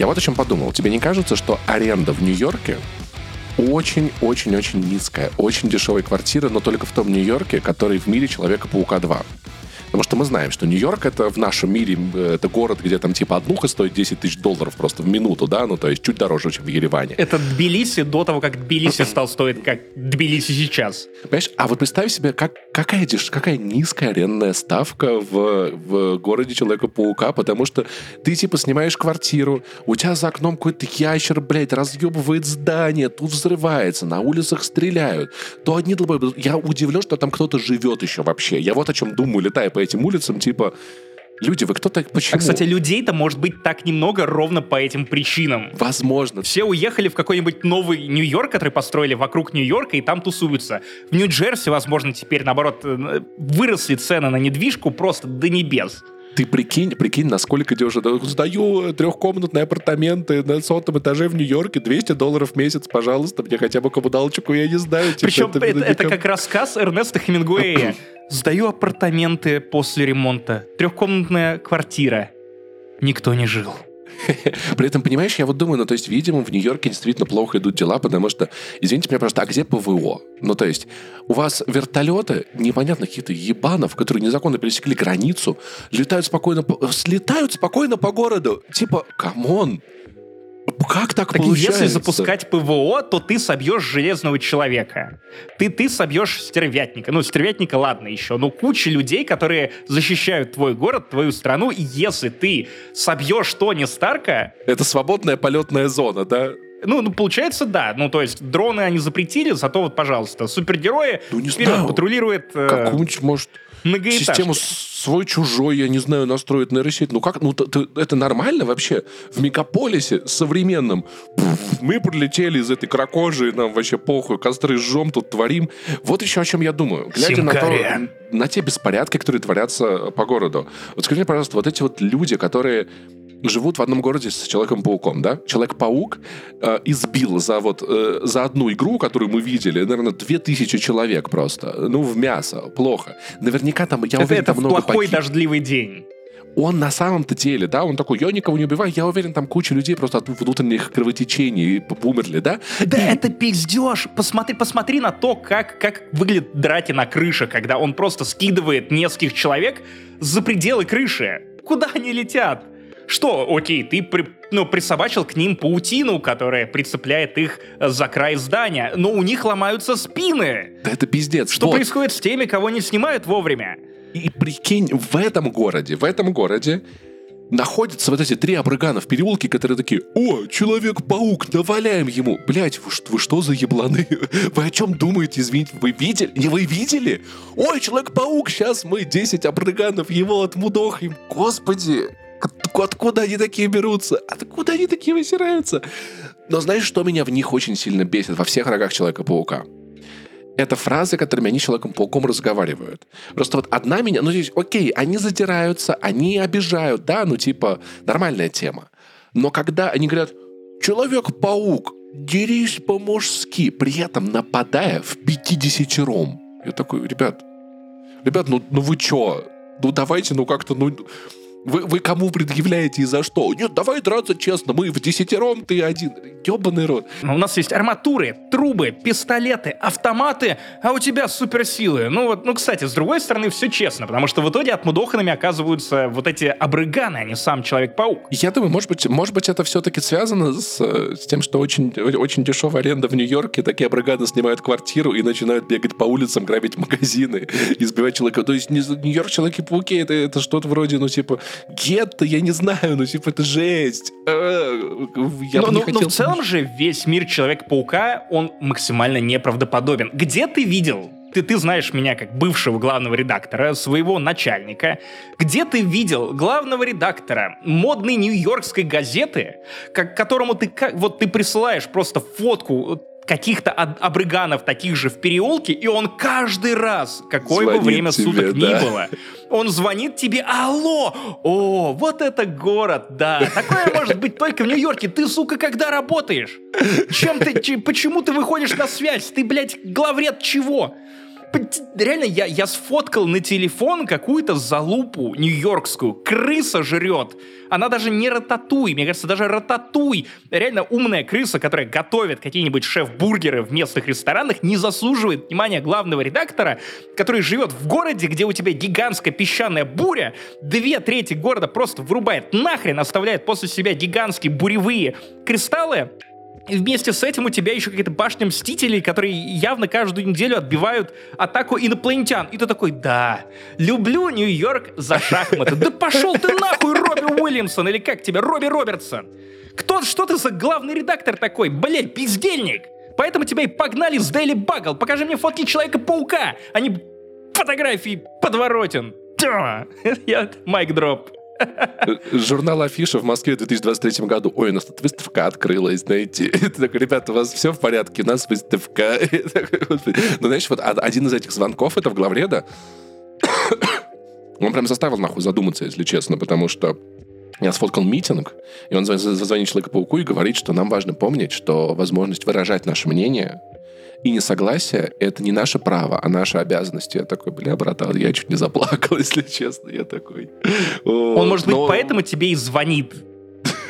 Я вот о чем подумал. Тебе не кажется, что аренда в Нью-Йорке очень-очень-очень низкая, очень дешевая квартира, но только в том Нью-Йорке, который в мире Человека-паука 2. Потому что мы знаем, что Нью-Йорк это в нашем мире это город, где там типа однуха стоит 10 тысяч долларов просто в минуту, да, ну то есть чуть дороже, чем в Ереване. Это Тбилиси до того, как Тбилиси стал стоить как Тбилиси сейчас. Понимаешь, а вот представь себе, как, какая, деш, какая низкая арендная ставка в, в городе Человека-паука, потому что ты типа снимаешь квартиру, у тебя за окном какой-то ящер, блядь, разъебывает здание, тут взрывается, на улицах стреляют, то одни долбоебы. Я удивлен, что там кто-то живет еще вообще. Я вот о чем думаю, летая по этим улицам, типа, люди, вы кто так, почему? А, кстати, людей-то может быть так немного ровно по этим причинам. Возможно. Все уехали в какой-нибудь новый Нью-Йорк, который построили вокруг Нью-Йорка, и там тусуются. В Нью-Джерси, возможно, теперь, наоборот, э, выросли цены на недвижку просто до небес. Ты прикинь, прикинь, насколько дешево. Сдаю трехкомнатные апартаменты на сотом этаже в Нью-Йорке, 200 долларов в месяц, пожалуйста, мне хотя бы коммуналчику, я не знаю. Типа, Причем это, это, это как рассказ Эрнеста Хемингуэя. Сдаю апартаменты после ремонта. Трехкомнатная квартира. Никто не жил. При этом, понимаешь, я вот думаю, ну, то есть, видимо, в Нью-Йорке действительно плохо идут дела, потому что, извините меня, просто, а где ПВО? Ну, то есть, у вас вертолеты, непонятно, какие-то ебанов, которые незаконно пересекли границу, летают спокойно, слетают спокойно по городу. Типа, come on, как так, так получается? если запускать ПВО, то ты собьешь железного человека. Ты, ты собьешь стервятника. Ну, стервятника, ладно еще, но куча людей, которые защищают твой город, твою страну, и если ты собьешь Тони Старка... Это свободная полетная зона, да? Ну, ну, получается, да. Ну, то есть, дроны они запретили, зато вот, пожалуйста, супергерои ну, не вперед знаю. патрулирует... Э... Какую-нибудь, может, систему свой-чужой, я не знаю, настроить нейросеть. Ну как, ну это нормально вообще? В мегаполисе современном мы прилетели из этой кракожи, нам вообще похуй, костры жжем, тут творим. Вот еще о чем я думаю. Глядя на, то, на те беспорядки, которые творятся по городу. Вот скажи мне, пожалуйста, вот эти вот люди, которые живут в одном городе с Человеком-пауком, да? Человек-паук э, избил за вот э, за одну игру, которую мы видели, наверное, две тысячи человек просто. Ну, в мясо. Плохо. Наверняка там, я это, уверен, это там много плохой погиб... дождливый день он на самом-то деле, да, он такой, я никого не убиваю, я уверен, там куча людей просто от внутренних кровотечений умерли, да? Да и... это пиздеж! Посмотри, посмотри на то, как, как выглядит драки на крыше, когда он просто скидывает нескольких человек за пределы крыши. Куда они летят? Что, окей, ты при, ну, присобачил к ним паутину, которая прицепляет их э, за край здания, но у них ломаются спины. Да это пиздец. Что вот. происходит с теми, кого не снимают вовремя? И прикинь, в этом городе, в этом городе находятся вот эти три обрыгана в переулке, которые такие, о, Человек-паук, наваляем ему. Блять, вы, вы что за ебланы? Вы о чем думаете, извините? Вы видели? Не вы видели? Ой, Человек-паук, сейчас мы 10 обрыганов его отмудохаем. Господи, Откуда они такие берутся? Откуда они такие высираются? Но знаешь, что меня в них очень сильно бесит во всех рогах Человека-паука? Это фразы, которыми они Человеком-пауком разговаривают. Просто вот одна меня... Ну, здесь, окей, они задираются, они обижают, да, ну, типа, нормальная тема. Но когда они говорят «Человек-паук, дерись по-мужски», при этом нападая в 50 ром. Я такой, ребят, ребят, ну, ну вы чё? Ну давайте, ну как-то, ну... Вы, вы кому предъявляете и за что? Нет, давай драться честно, мы в десятером, ты один. Ёбаный рот. У нас есть арматуры, трубы, пистолеты, автоматы, а у тебя суперсилы. Ну вот, ну, кстати, с другой стороны, все честно, потому что в итоге отмудоханными оказываются вот эти обрыганы, а не сам Человек-паук. Я думаю, может быть, может быть это все-таки связано с, с тем, что очень, очень дешевая аренда в Нью-Йорке, такие обрыганы снимают квартиру и начинают бегать по улицам, грабить магазины, избивать человека. То есть Нью-Йорк Человеки-пауки это, это что-то вроде, ну, типа, гетто, я не знаю, ну, типа, это жесть. Э, я но, но, хотел... но в целом же весь мир Человека-паука, он максимально неправдоподобен. Где ты видел ты, ты знаешь меня как бывшего главного редактора, своего начальника. Где ты видел главного редактора модной нью-йоркской газеты, к которому ты как вот ты присылаешь просто фотку каких-то обрыганов таких же в переулке, и он каждый раз, какое звонит бы время тебе, суток да. ни было, он звонит тебе, алло, о, вот это город, да, такое может быть только в Нью-Йорке, ты, сука, когда работаешь? Чем ты, почему ты выходишь на связь? Ты, блядь, главред чего? Реально, я, я сфоткал на телефон какую-то залупу нью-йоркскую. Крыса жрет. Она даже не рататуй. Мне кажется, даже рататуй. Реально умная крыса, которая готовит какие-нибудь шеф-бургеры в местных ресторанах, не заслуживает внимания главного редактора, который живет в городе, где у тебя гигантская песчаная буря, две трети города просто вырубает нахрен, оставляет после себя гигантские буревые кристаллы, вместе с этим у тебя еще какие-то башни Мстителей, которые явно каждую неделю отбивают атаку инопланетян. И ты такой, да, люблю Нью-Йорк за шахматы. Да пошел ты нахуй, Робби Уильямсон, или как тебя, Робби Робертсон. Кто, что ты за главный редактор такой? Блять, пиздельник. Поэтому тебя и погнали с Daily Bugle. Покажи мне фотки Человека-паука, а не фотографии подворотен. Я майк дроп. Журнал Афиша в Москве в 2023 году. Ой, у нас тут выставка открылась, знаете. Ты такой, ребята, у вас все в порядке, у нас выставка. Ну, знаешь, вот один из этих звонков, это в главреда. Он прям заставил нахуй задуматься, если честно, потому что я сфоткал митинг, и он звонит Человеку-пауку и говорит, что нам важно помнить, что возможность выражать наше мнение и несогласие — это не наше право, а наша обязанность. Я такой, бля, братан, я чуть не заплакал, если честно. Я такой... Он, может быть, поэтому тебе и звонит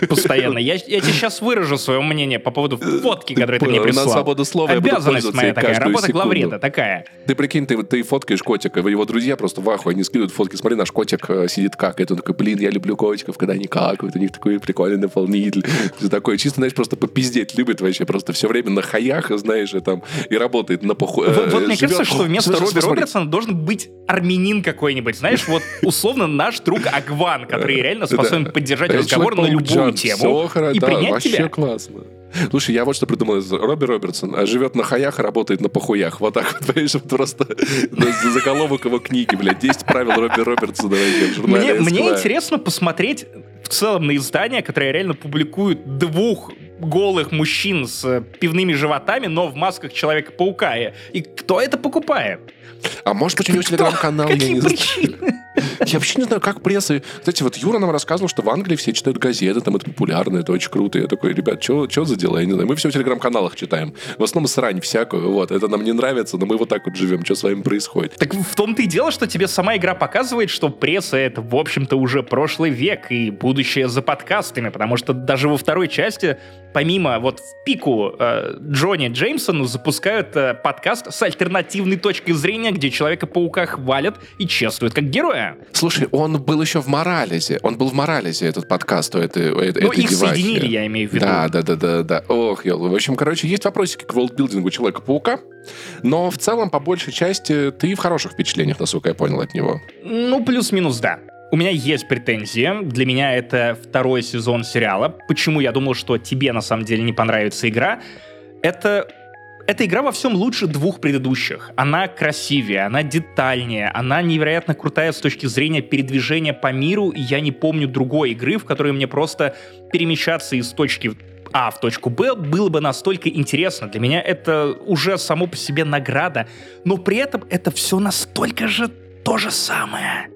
постоянно. Я, я тебе сейчас выражу свое мнение по поводу фотки, которую ты мне прислал. На свободу слова Обязанность моя такая, работа секунду. главреда такая. Ты прикинь, ты, ты фоткаешь котика, его друзья просто в ахуе, они скидывают фотки, смотри, наш котик э, сидит как. Это он такой, блин, я люблю котиков, когда они какают, у них такой прикольный наполнитель. Ты такой, чисто, знаешь, просто попиздеть любит вообще, просто все время на хаях, знаешь, и там, и работает на поху... Вот, вот мне кажется, что вместо Робби Робертсона должен быть армянин какой-нибудь, знаешь, вот условно наш друг Агван, который реально способен поддержать разговор на любую тему и принять тебя. Вообще классно. Слушай, я вот что придумал. Робби Робертсон а живет на хаях, работает на похуях. Вот так вот, понимаешь, просто заголовок его книги, блядь. 10 правил Робби Робертсона Мне, мне интересно посмотреть в целом на издания, которые реально публикуют двух голых мужчин с пивными животами, но в масках Человека-паука. И кто это покупает? А может быть, у него телеграм-канал? Какие причины? Я вообще не знаю, как пресса... Кстати, вот Юра нам рассказывал, что в Англии все читают газеты, там это популярно, это очень круто. Я такой, ребят, что за дела? Я не знаю. Мы все в телеграм-каналах читаем. В основном срань всякую. Вот, это нам не нравится, но мы вот так вот живем. Что с вами происходит? Так в том-то и дело, что тебе сама игра показывает, что пресса — это, в общем-то, уже прошлый век и будущее за подкастами, потому что даже во второй части помимо вот в пику э, Джонни Джеймсону запускают э, подкаст с альтернативной точкой зрения, где Человека-паука хвалят и чествуют как героя. Слушай, он был еще в Морализе. Он был в Морализе, этот подкаст у этой, у этой Ну, их девахи. соединили, я имею в виду. Да, да, да, да, да. Ох, ел. В общем, короче, есть вопросики к волдбилдингу Человека-паука, но в целом, по большей части, ты в хороших впечатлениях, насколько я понял от него. Ну, плюс-минус, да. У меня есть претензии. Для меня это второй сезон сериала. Почему я думал, что тебе на самом деле не понравится игра? Это эта игра во всем лучше двух предыдущих. Она красивее, она детальнее, она невероятно крутая с точки зрения передвижения по миру, и я не помню другой игры, в которой мне просто перемещаться из точки а в точку Б было бы настолько интересно. Для меня это уже само по себе награда, но при этом это все настолько же то же самое.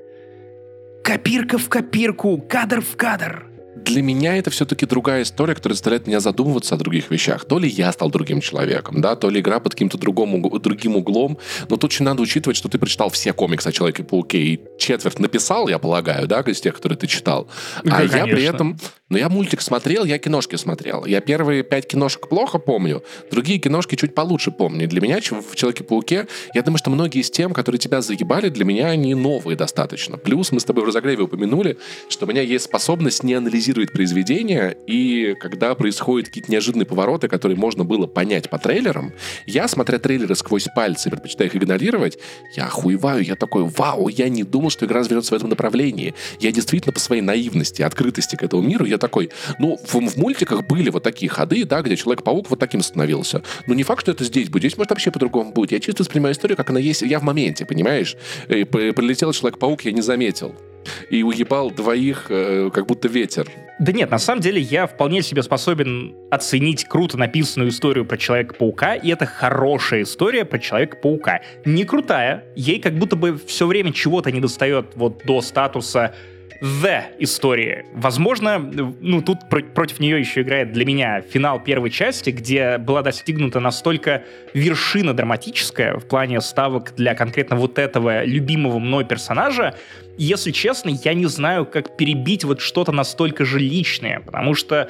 Копирка в копирку, кадр в кадр для меня это все-таки другая история, которая заставляет меня задумываться о других вещах. То ли я стал другим человеком, да, то ли игра под каким-то другим, другим углом. Но тут очень надо учитывать, что ты прочитал все комиксы о Человеке-пауке и четверть написал, я полагаю, да, из тех, которые ты читал. Да, а конечно. я при этом... Ну, я мультик смотрел, я киношки смотрел. Я первые пять киношек плохо помню, другие киношки чуть получше помню. И для меня в Человеке-пауке, я думаю, что многие из тем, которые тебя заебали, для меня они новые достаточно. Плюс мы с тобой в разогреве упомянули, что у меня есть способность не анализировать анализирует произведение, и когда происходят какие-то неожиданные повороты, которые можно было понять по трейлерам, я, смотря трейлеры сквозь пальцы, предпочитаю их игнорировать, я охуеваю, я такой, вау, я не думал, что игра развернется в этом направлении. Я действительно по своей наивности, открытости к этому миру, я такой, ну, в, в мультиках были вот такие ходы, да, где Человек-паук вот таким становился. Но не факт, что это здесь будет. Здесь, может, вообще по-другому будет. Я чисто воспринимаю историю, как она есть. Я в моменте, понимаешь? И прилетел Человек-паук, я не заметил и уебал двоих, э, как будто ветер. Да нет, на самом деле я вполне себе способен оценить круто написанную историю про Человека-паука, и это хорошая история про Человека-паука. Не крутая, ей как будто бы все время чего-то не достает вот до статуса the истории. Возможно, ну тут про- против нее еще играет для меня финал первой части, где была достигнута настолько вершина драматическая в плане ставок для конкретно вот этого любимого мной персонажа. Если честно, я не знаю, как перебить вот что-то настолько же личное, потому что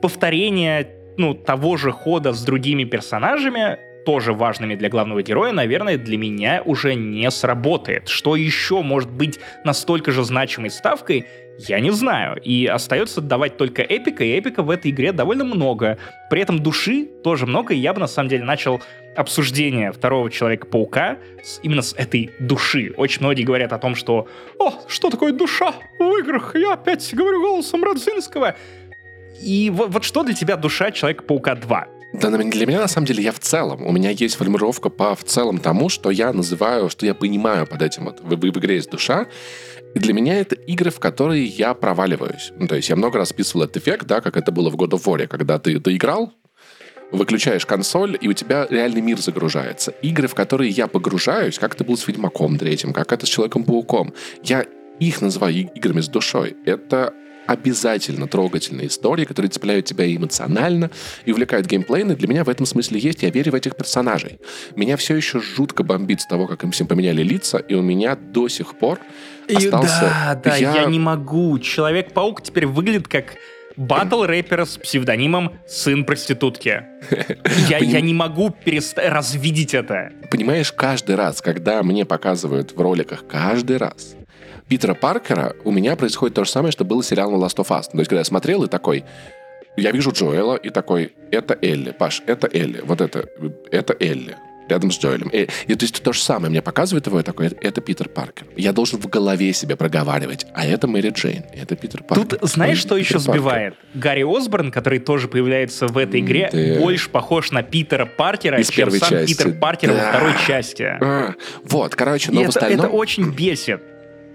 повторение ну, того же хода с другими персонажами тоже важными для главного героя, наверное, для меня уже не сработает. Что еще может быть настолько же значимой ставкой, я не знаю. И остается давать только эпика, и эпика в этой игре довольно много. При этом души тоже много, и я бы на самом деле начал обсуждение второго Человека-паука с, именно с этой души. Очень многие говорят о том, что «О, что такое душа в играх? Я опять говорю голосом Радзинского». И вот, вот что для тебя душа Человека-паука 2? Да, для меня, на самом деле, я в целом. У меня есть формировка по в целом тому, что я называю, что я понимаю под этим. Вот, в, в игре есть душа. И для меня это игры, в которые я проваливаюсь. Ну, то есть я много раз списывал этот эффект, да, как это было в God of War, когда ты доиграл, выключаешь консоль, и у тебя реальный мир загружается. Игры, в которые я погружаюсь, как это было с Ведьмаком третьим, как это с Человеком-пауком, я их называю играми с душой. Это обязательно трогательные истории, которые цепляют тебя эмоционально и увлекают геймплейно. Для меня в этом смысле есть. Я верю в этих персонажей. Меня все еще жутко бомбит с того, как им всем поменяли лица, и у меня до сих пор остался... Да, да, я, я не могу. Человек-паук теперь выглядит как батл рэпера с псевдонимом «Сын проститутки». Я, я не могу перестать развидеть это. Понимаешь, каждый раз, когда мне показывают в роликах, каждый раз, Питера Паркера у меня происходит то же самое, что было сериал Last of Us. То есть, когда я смотрел и такой, я вижу Джоэла и такой, это Элли, Паш, это Элли, вот это, это Элли рядом с Джоэлем. И, и то есть то же самое мне показывает его, и такой, это Питер Паркер. Я должен в голове себе проговаривать, а это Мэри Джейн, это Питер Паркер. Тут знаешь, что Питер еще Паркер. сбивает? Гарри Осборн, который тоже появляется в этой игре, да. больше похож на Питера Паркера, Из чем сам части. Питер Паркер да. во второй части. А, вот, короче, но и в это, остальном... это очень бесит.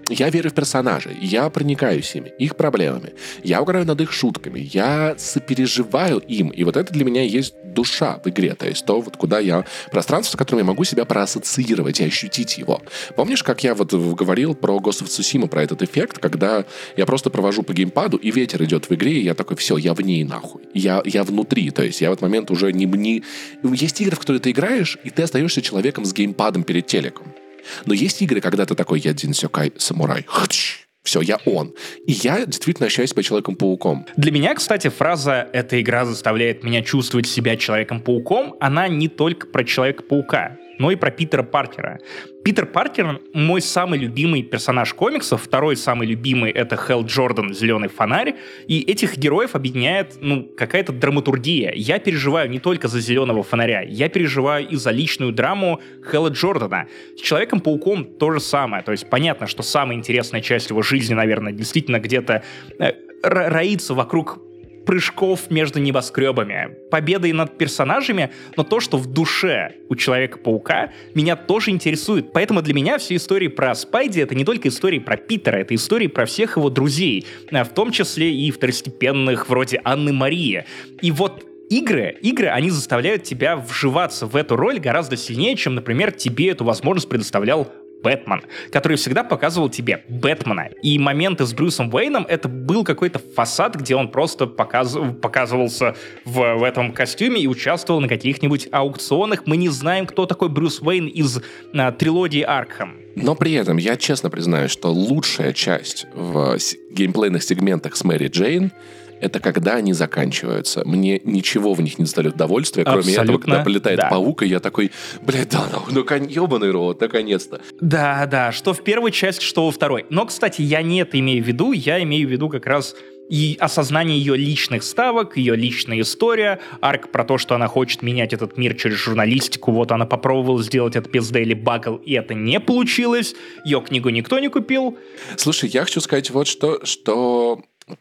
Я верю в персонажей, я проникаюсь ими, их проблемами. Я угораю над их шутками, я сопереживаю им. И вот это для меня есть душа в игре. То есть то, вот куда я... Пространство, с которым я могу себя проассоциировать и ощутить его. Помнишь, как я вот говорил про Ghost of Tsushima, про этот эффект, когда я просто провожу по геймпаду, и ветер идет в игре, и я такой, все, я в ней нахуй. Я, я внутри. То есть я в этот момент уже не... не... Есть игры, в которые ты играешь, и ты остаешься человеком с геймпадом перед телеком. Но есть игры, когда ты такой, я Дин Сёкай самурай. Все, я он. И я действительно ощущаю себя Человеком-пауком. Для меня, кстати, фраза «эта игра заставляет меня чувствовать себя Человеком-пауком», она не только про Человека-паука но и про Питера Паркера. Питер Паркер — мой самый любимый персонаж комиксов, второй самый любимый — это Хелл Джордан, «Зеленый фонарь», и этих героев объединяет, ну, какая-то драматургия. Я переживаю не только за «Зеленого фонаря», я переживаю и за личную драму Хелла Джордана. С Человеком-пауком то же самое, то есть понятно, что самая интересная часть его жизни, наверное, действительно где-то э, роится вокруг прыжков между небоскребами, победой над персонажами, но то, что в душе у Человека-паука, меня тоже интересует. Поэтому для меня все истории про Спайди — это не только истории про Питера, это истории про всех его друзей, а в том числе и второстепенных, вроде Анны Марии. И вот игры, игры, они заставляют тебя вживаться в эту роль гораздо сильнее, чем, например, тебе эту возможность предоставлял Бэтмен, который всегда показывал тебе Бэтмена. И моменты с Брюсом Уэйном это был какой-то фасад, где он просто показ... показывался в, в этом костюме и участвовал на каких-нибудь аукционах. Мы не знаем, кто такой Брюс Уэйн из а, трилогии Аркхам. Но при этом я честно признаю, что лучшая часть в геймплейных сегментах с Мэри Джейн это когда они заканчиваются. Мне ничего в них не доставляет удовольствия, кроме Абсолютно, этого, когда полетает да. паук, и я такой, блядь, да, ну, ну ебаный рот, наконец-то. Да, да, что в первой части, что во второй. Но, кстати, я не это имею в виду, я имею в виду как раз и осознание ее личных ставок, ее личная история, арк про то, что она хочет менять этот мир через журналистику, вот она попробовала сделать это без Daily Bugle, и это не получилось, ее книгу никто не купил. Слушай, я хочу сказать вот что, что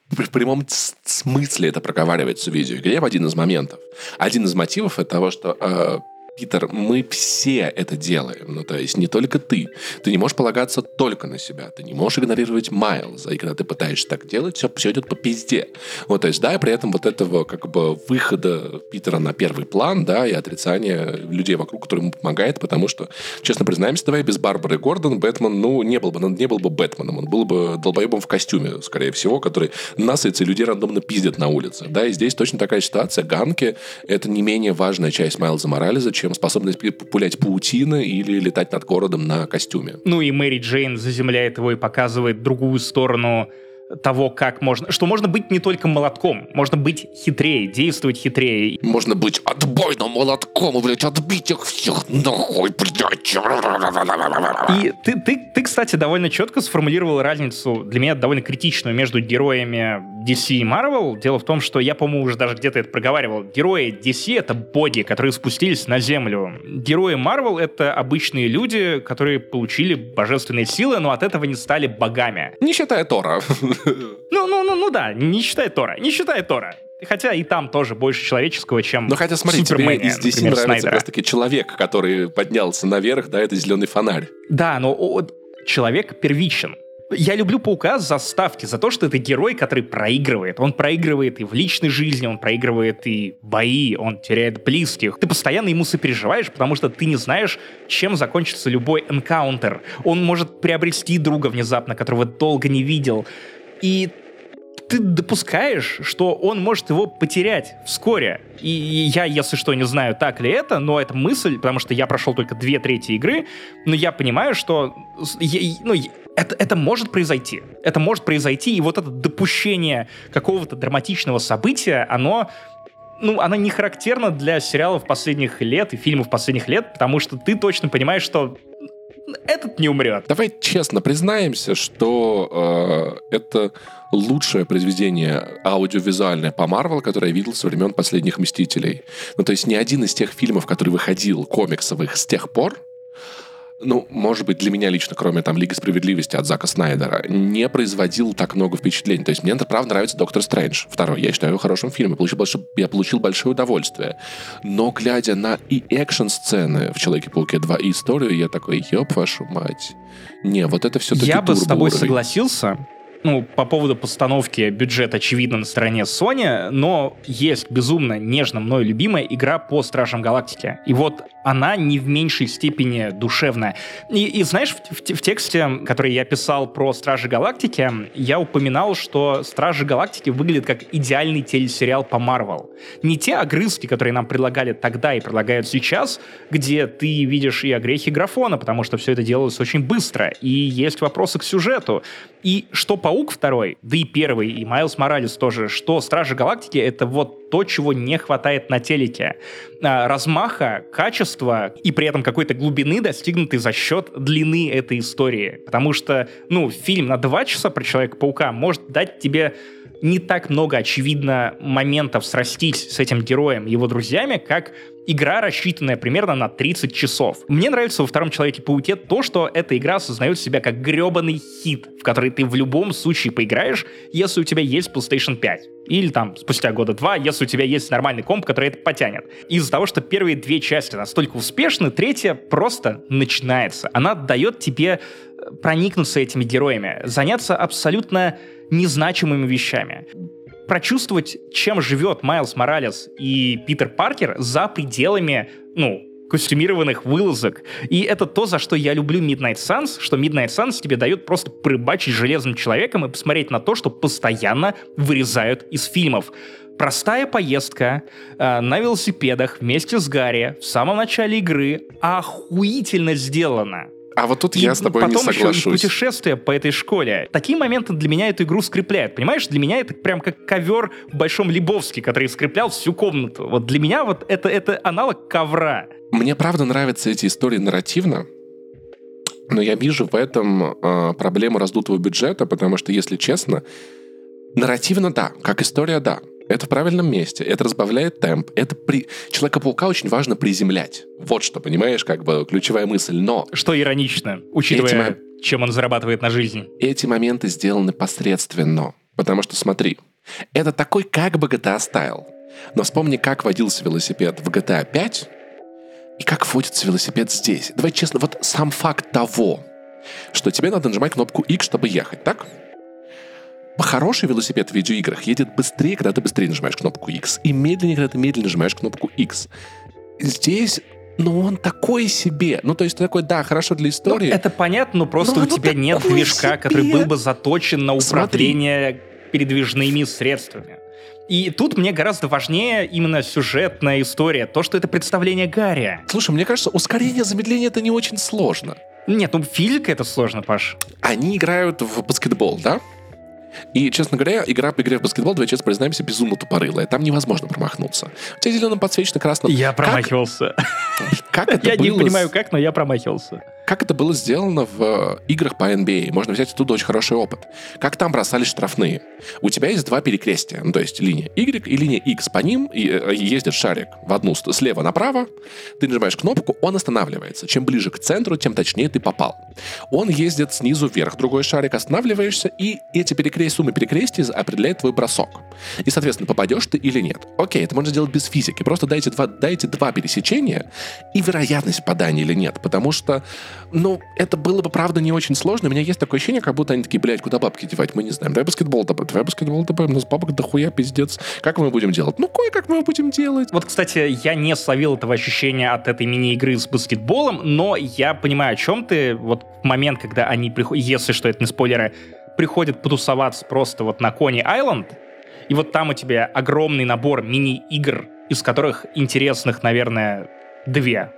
в прямом смысле это проговаривается в видеоигре в один из моментов. Один из мотивов это того, что э, Питер, мы все это делаем. Ну, то есть не только ты. Ты не можешь полагаться только на себя. Ты не можешь игнорировать Майлза. И когда ты пытаешься так делать, все, все идет по пизде. Вот, то есть, да, и при этом вот этого как бы выхода Питера на первый план, да, и отрицания людей вокруг, которые ему помогает, потому что, честно признаемся, давай без Барбары Гордон Бэтмен, ну, не был бы, он не был бы Бэтменом, он был бы долбоебом в костюме, скорее всего, который насыется и людей рандомно пиздят на улице. Да, и здесь точно такая ситуация. Ганки — это не менее важная часть Майлза Морализа, чем способность пулять паутины или летать над городом на костюме. Ну и Мэри Джейн заземляет его и показывает другую сторону того, как можно... Что можно быть не только молотком, можно быть хитрее, действовать хитрее. Можно быть отбойным молотком и, блядь, отбить их всех нахуй, блядь. И ты, ты, ты, кстати, довольно четко сформулировал разницу, для меня довольно критичную, между героями DC и Marvel. Дело в том, что я, по-моему, уже даже где-то это проговаривал. Герои DC — это боги, которые спустились на Землю. Герои Marvel — это обычные люди, которые получили божественные силы, но от этого не стали богами. Не считая Тора. Ну, ну, ну, ну да, не считай Тора, не считай Тора. Хотя и там тоже больше человеческого, чем Но хотя смотри, Супермене, тебе из DC например, нравится Снайдера. как раз-таки человек, который поднялся наверх, да, это зеленый фонарь. Да, но о, человек первичен. Я люблю Паука за ставки, за то, что это герой, который проигрывает. Он проигрывает и в личной жизни, он проигрывает и бои, он теряет близких. Ты постоянно ему сопереживаешь, потому что ты не знаешь, чем закончится любой энкаунтер. Он может приобрести друга внезапно, которого долго не видел. И ты допускаешь, что он может его потерять вскоре. И я, если что, не знаю, так ли это, но это мысль, потому что я прошел только две трети игры, но я понимаю, что ну, это, это может произойти. Это может произойти, и вот это допущение какого-то драматичного события, оно ну, она не характерна для сериалов последних лет и фильмов последних лет, потому что ты точно понимаешь, что этот не умрет. Давай честно признаемся, что э, это лучшее произведение аудиовизуальное по Марвел, которое я видел со времен последних Мстителей. Ну, то есть ни один из тех фильмов, который выходил, комиксовых, с тех пор, ну, может быть, для меня лично, кроме там Лиги Справедливости от Зака Снайдера, не производил так много впечатлений. То есть мне, правда, нравится Доктор Стрэндж. Второй, я считаю его хорошим фильмом. Я получил, большое, я получил большое удовольствие. Но глядя на и экшн-сцены в Человеке-пауке 2, и историю, я такой, ёб вашу мать. Не, вот это все-таки Я бы с тобой уровень. согласился, ну, по поводу постановки бюджет, очевидно, на стороне Sony, но есть безумно нежно мной любимая игра по Стражам Галактики. И вот она не в меньшей степени душевная. И, и знаешь, в, в, в тексте, который я писал про Стражи Галактики, я упоминал, что Стражи Галактики выглядят как идеальный телесериал по Марвел. Не те огрызки, которые нам предлагали тогда и предлагают сейчас, где ты видишь и огрехи графона, потому что все это делалось очень быстро, и есть вопросы к сюжету. И что Паук второй, да и первый, и Майлз Моралес тоже, что Стражи Галактики — это вот то, чего не хватает на телеке. А, размаха, качества и при этом какой-то глубины достигнуты за счет длины этой истории. Потому что, ну, фильм на два часа про Человека-паука может дать тебе не так много, очевидно, моментов срастись с этим героем и его друзьями, как игра, рассчитанная примерно на 30 часов. Мне нравится во втором Человеке-пауке то, что эта игра осознает себя как гребаный хит, в который ты в любом случае поиграешь, если у тебя есть PlayStation 5. Или там спустя года два, если у тебя есть нормальный комп, который это потянет. Из-за того, что первые две части настолько успешны, третья просто начинается. Она дает тебе э, проникнуться этими героями, заняться абсолютно незначимыми вещами прочувствовать, чем живет Майлз Моралес и Питер Паркер за пределами, ну, костюмированных вылазок. И это то, за что я люблю Midnight Suns, что Midnight Suns тебе дает просто порыбачить железным человеком и посмотреть на то, что постоянно вырезают из фильмов. Простая поездка э, на велосипедах вместе с Гарри в самом начале игры охуительно сделана. А вот тут и я с тобой потом не соглашусь. еще и путешествия по этой школе. Такие моменты для меня эту игру скрепляют. Понимаешь, для меня это прям как ковер в Большом Лебовске, который скреплял всю комнату. Вот для меня вот это, это аналог ковра. Мне правда нравятся эти истории нарративно, но я вижу в этом э, проблему раздутого бюджета, потому что, если честно, нарративно да, как история да, это в правильном месте, это разбавляет темп, это при... Человека-паука очень важно приземлять. Вот что, понимаешь, как бы ключевая мысль, но... Что иронично, учитывая, Эти... чем он зарабатывает на жизнь. Эти моменты сделаны посредственно, потому что, смотри, это такой как бы GTA стайл. Но вспомни, как водился велосипед в GTA 5, И как водится велосипед здесь? Давай честно, вот сам факт того, что тебе надо нажимать кнопку X, чтобы ехать, так? Хороший велосипед в видеоиграх едет быстрее, когда ты быстрее нажимаешь кнопку X, и медленнее, когда ты медленно нажимаешь кнопку X. Здесь ну он такой себе. Ну, то есть такой, да, хорошо для истории. Ну, это понятно, но просто но у тебя нет движка, себе. который был бы заточен на управление Смотри. передвижными средствами. И тут мне гораздо важнее именно сюжетная история, то, что это представление Гарри. Слушай, мне кажется, ускорение замедления это не очень сложно. Нет, ну физика это сложно, Паш. Они играют в баскетбол, да? И, честно говоря, игра по игре в баскетбол, давай честно признаемся, безумно тупорылая. Там невозможно промахнуться. У тебя зеленым подсвечено красным. Я промахивался. Как это Я не понимаю как, но я промахивался. Как это было сделано в э, играх по NBA? Можно взять оттуда очень хороший опыт. Как там бросали штрафные? У тебя есть два перекрестия, ну, то есть линия Y и линия X. По ним э, ездит шарик в одну слева направо, ты нажимаешь кнопку, он останавливается. Чем ближе к центру, тем точнее ты попал. Он ездит снизу вверх, другой шарик, останавливаешься, и эти перекрестия, суммы перекрестий определяет твой бросок. И, соответственно, попадешь ты или нет. Окей, это можно сделать без физики. Просто дайте два, дайте два пересечения и вероятность попадания или нет. Потому что ну, это было бы, правда, не очень сложно. У меня есть такое ощущение, как будто они такие, блядь, куда бабки девать, мы не знаем. Давай баскетбол добавим, давай баскетбол добавим, у нас бабок дохуя, пиздец. Как мы будем делать? Ну, кое-как мы будем делать. Вот, кстати, я не словил этого ощущения от этой мини-игры с баскетболом, но я понимаю, о чем ты. Вот момент, когда они приходят, если что, это не спойлеры, приходят потусоваться просто вот на Кони Айленд, и вот там у тебя огромный набор мини-игр, из которых интересных, наверное, две.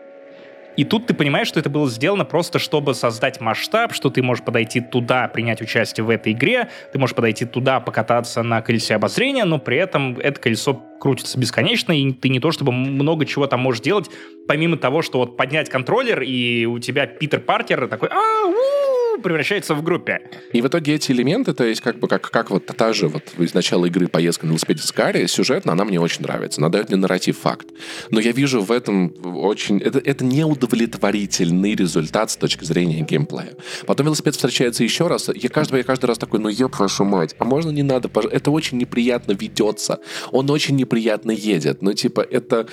И тут ты понимаешь, что это было сделано просто, чтобы создать масштаб, что ты можешь подойти туда, принять участие в этой игре, ты можешь подойти туда, покататься на колесе обозрения, но при этом это колесо крутится бесконечно, и ты не то чтобы много чего там можешь делать, помимо того, что вот поднять контроллер, и у тебя Питер Паркер такой, а, у превращается в группе. И в итоге эти элементы, то есть как бы как, как вот та же вот из начала игры поездка на велосипеде с Гарри, сюжетно она мне очень нравится. Она дает мне нарратив факт. Но я вижу в этом очень... Это, это неудовлетворительный результат с точки зрения геймплея. Потом велосипед встречается еще раз. Я каждый, я каждый раз такой, ну еб вашу мать, а можно не надо? Это очень неприятно ведется. Он очень неприятно едет. Ну типа это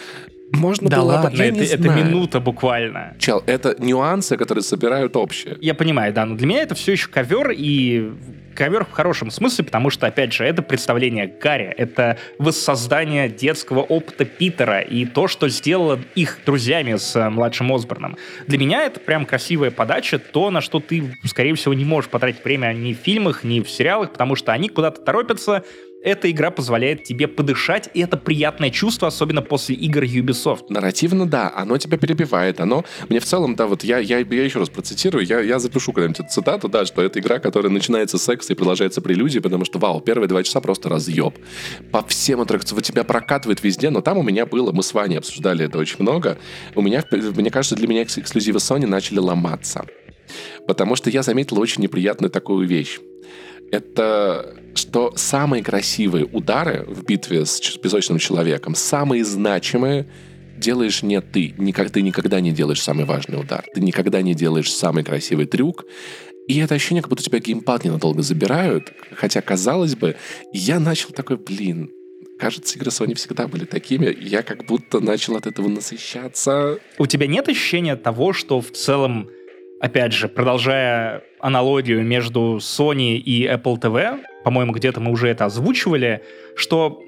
можно да было ладно, бы, это, это минута буквально. Чел, это нюансы, которые собирают общее. Я понимаю, да, но для меня это все еще ковер, и ковер в хорошем смысле, потому что, опять же, это представление Гарри, это воссоздание детского опыта Питера и то, что сделало их друзьями с э, младшим Осборном. Для меня это прям красивая подача, то, на что ты, скорее всего, не можешь потратить время ни в фильмах, ни в сериалах, потому что они куда-то торопятся, эта игра позволяет тебе подышать, и это приятное чувство, особенно после игр Ubisoft. Нарративно, да, оно тебя перебивает, оно... Мне в целом, да, вот я, я, я еще раз процитирую, я, я запишу когда-нибудь эту цитату, да, что это игра, которая начинается с секса и продолжается прелюдией, потому что, вау, первые два часа просто разъеб. По всем аттракциям, тебя прокатывает везде, но там у меня было, мы с Ваней обсуждали это очень много, у меня, мне кажется, для меня эксклюзивы Sony начали ломаться. Потому что я заметил очень неприятную такую вещь это что самые красивые удары в битве с песочным человеком, самые значимые, делаешь не ты. Никак, ты никогда не делаешь самый важный удар. Ты никогда не делаешь самый красивый трюк. И это ощущение, как будто тебя геймпад ненадолго забирают. Хотя, казалось бы, я начал такой, блин, кажется, игры Sony всегда были такими. Я как будто начал от этого насыщаться. У тебя нет ощущения того, что в целом опять же, продолжая аналогию между Sony и Apple TV, по-моему, где-то мы уже это озвучивали, что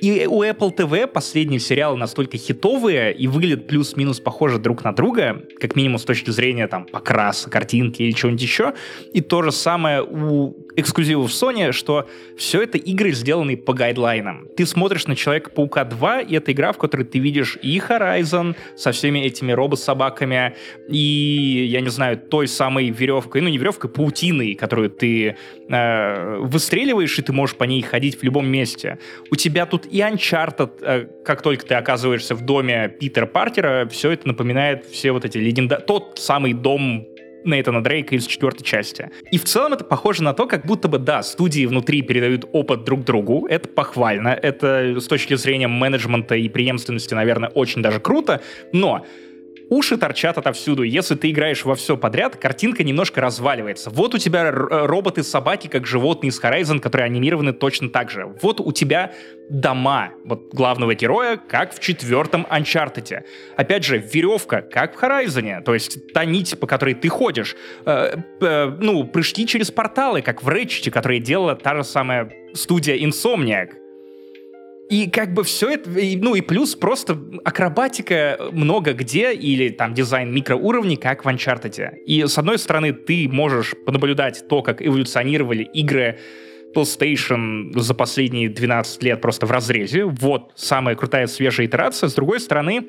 и у Apple TV последние сериалы настолько хитовые и выглядят плюс-минус похожи друг на друга, как минимум с точки зрения там покраса, картинки или чего-нибудь еще. И то же самое у эксклюзивов Sony, что все это игры, сделанные по гайдлайнам. Ты смотришь на Человека-паука 2, и это игра, в которой ты видишь и Horizon со всеми этими робот-собаками, и, я не знаю, той самой веревкой, ну не веревкой, паутиной, которую ты э, выстреливаешь, и ты можешь по ней ходить в любом месте. У тебя тут и Uncharted, э, как только ты оказываешься в доме Питера Паркера, все это напоминает все вот эти легенда... Тот самый дом Нейтана Дрейка из четвертой части. И в целом это похоже на то, как будто бы, да, студии внутри передают опыт друг другу, это похвально, это с точки зрения менеджмента и преемственности, наверное, очень даже круто, но уши торчат отовсюду. Если ты играешь во все подряд, картинка немножко разваливается. Вот у тебя роботы-собаки, как животные из Horizon, которые анимированы точно так же. Вот у тебя дома вот главного героя, как в четвертом Uncharted. Опять же, веревка, как в Horizon, то есть та нить, по которой ты ходишь. Э, э, ну, прыжки через порталы, как в Ratchet, которые делала та же самая студия Insomniac. И как бы все это, ну и плюс просто акробатика много где, или там дизайн микроуровней, как в Uncharted. И с одной стороны, ты можешь понаблюдать то, как эволюционировали игры PlayStation за последние 12 лет просто в разрезе. Вот самая крутая свежая итерация. С другой стороны,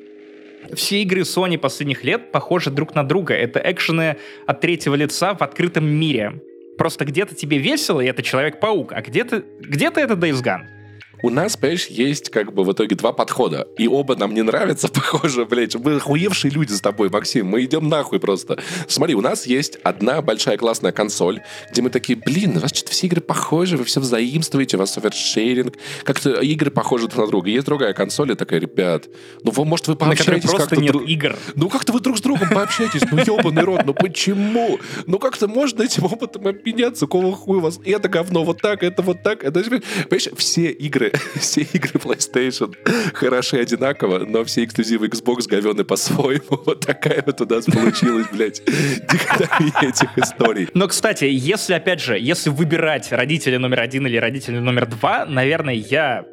все игры Sony последних лет похожи друг на друга. Это экшены от третьего лица в открытом мире. Просто где-то тебе весело, и это Человек-паук, а где-то где это Days Gone у нас, понимаешь, есть как бы в итоге два подхода. И оба нам не нравятся, похоже, блядь. Мы охуевшие люди с тобой, Максим. Мы идем нахуй просто. Смотри, у нас есть одна большая классная консоль, где мы такие, блин, у вас что-то все игры похожи, вы все взаимствуете, у вас овершеринг. Как-то игры похожи друг на друга. Есть другая консоль, и такая, ребят, ну, вы, может, вы пообщаетесь как-то... нет друг... игр. Ну, как-то вы друг с другом пообщаетесь. Ну, ебаный рот, ну почему? Ну, как-то можно этим опытом обменяться? Какого хуя у вас? Это говно вот так, это вот так. Это... Понимаешь, все игры все игры PlayStation хороши одинаково, но все эксклюзивы Xbox говены по-своему. Вот такая вот у нас получилась, блядь, дихотомия этих историй. Но, кстати, если, опять же, если выбирать родителя номер один или родителя номер два, наверное, я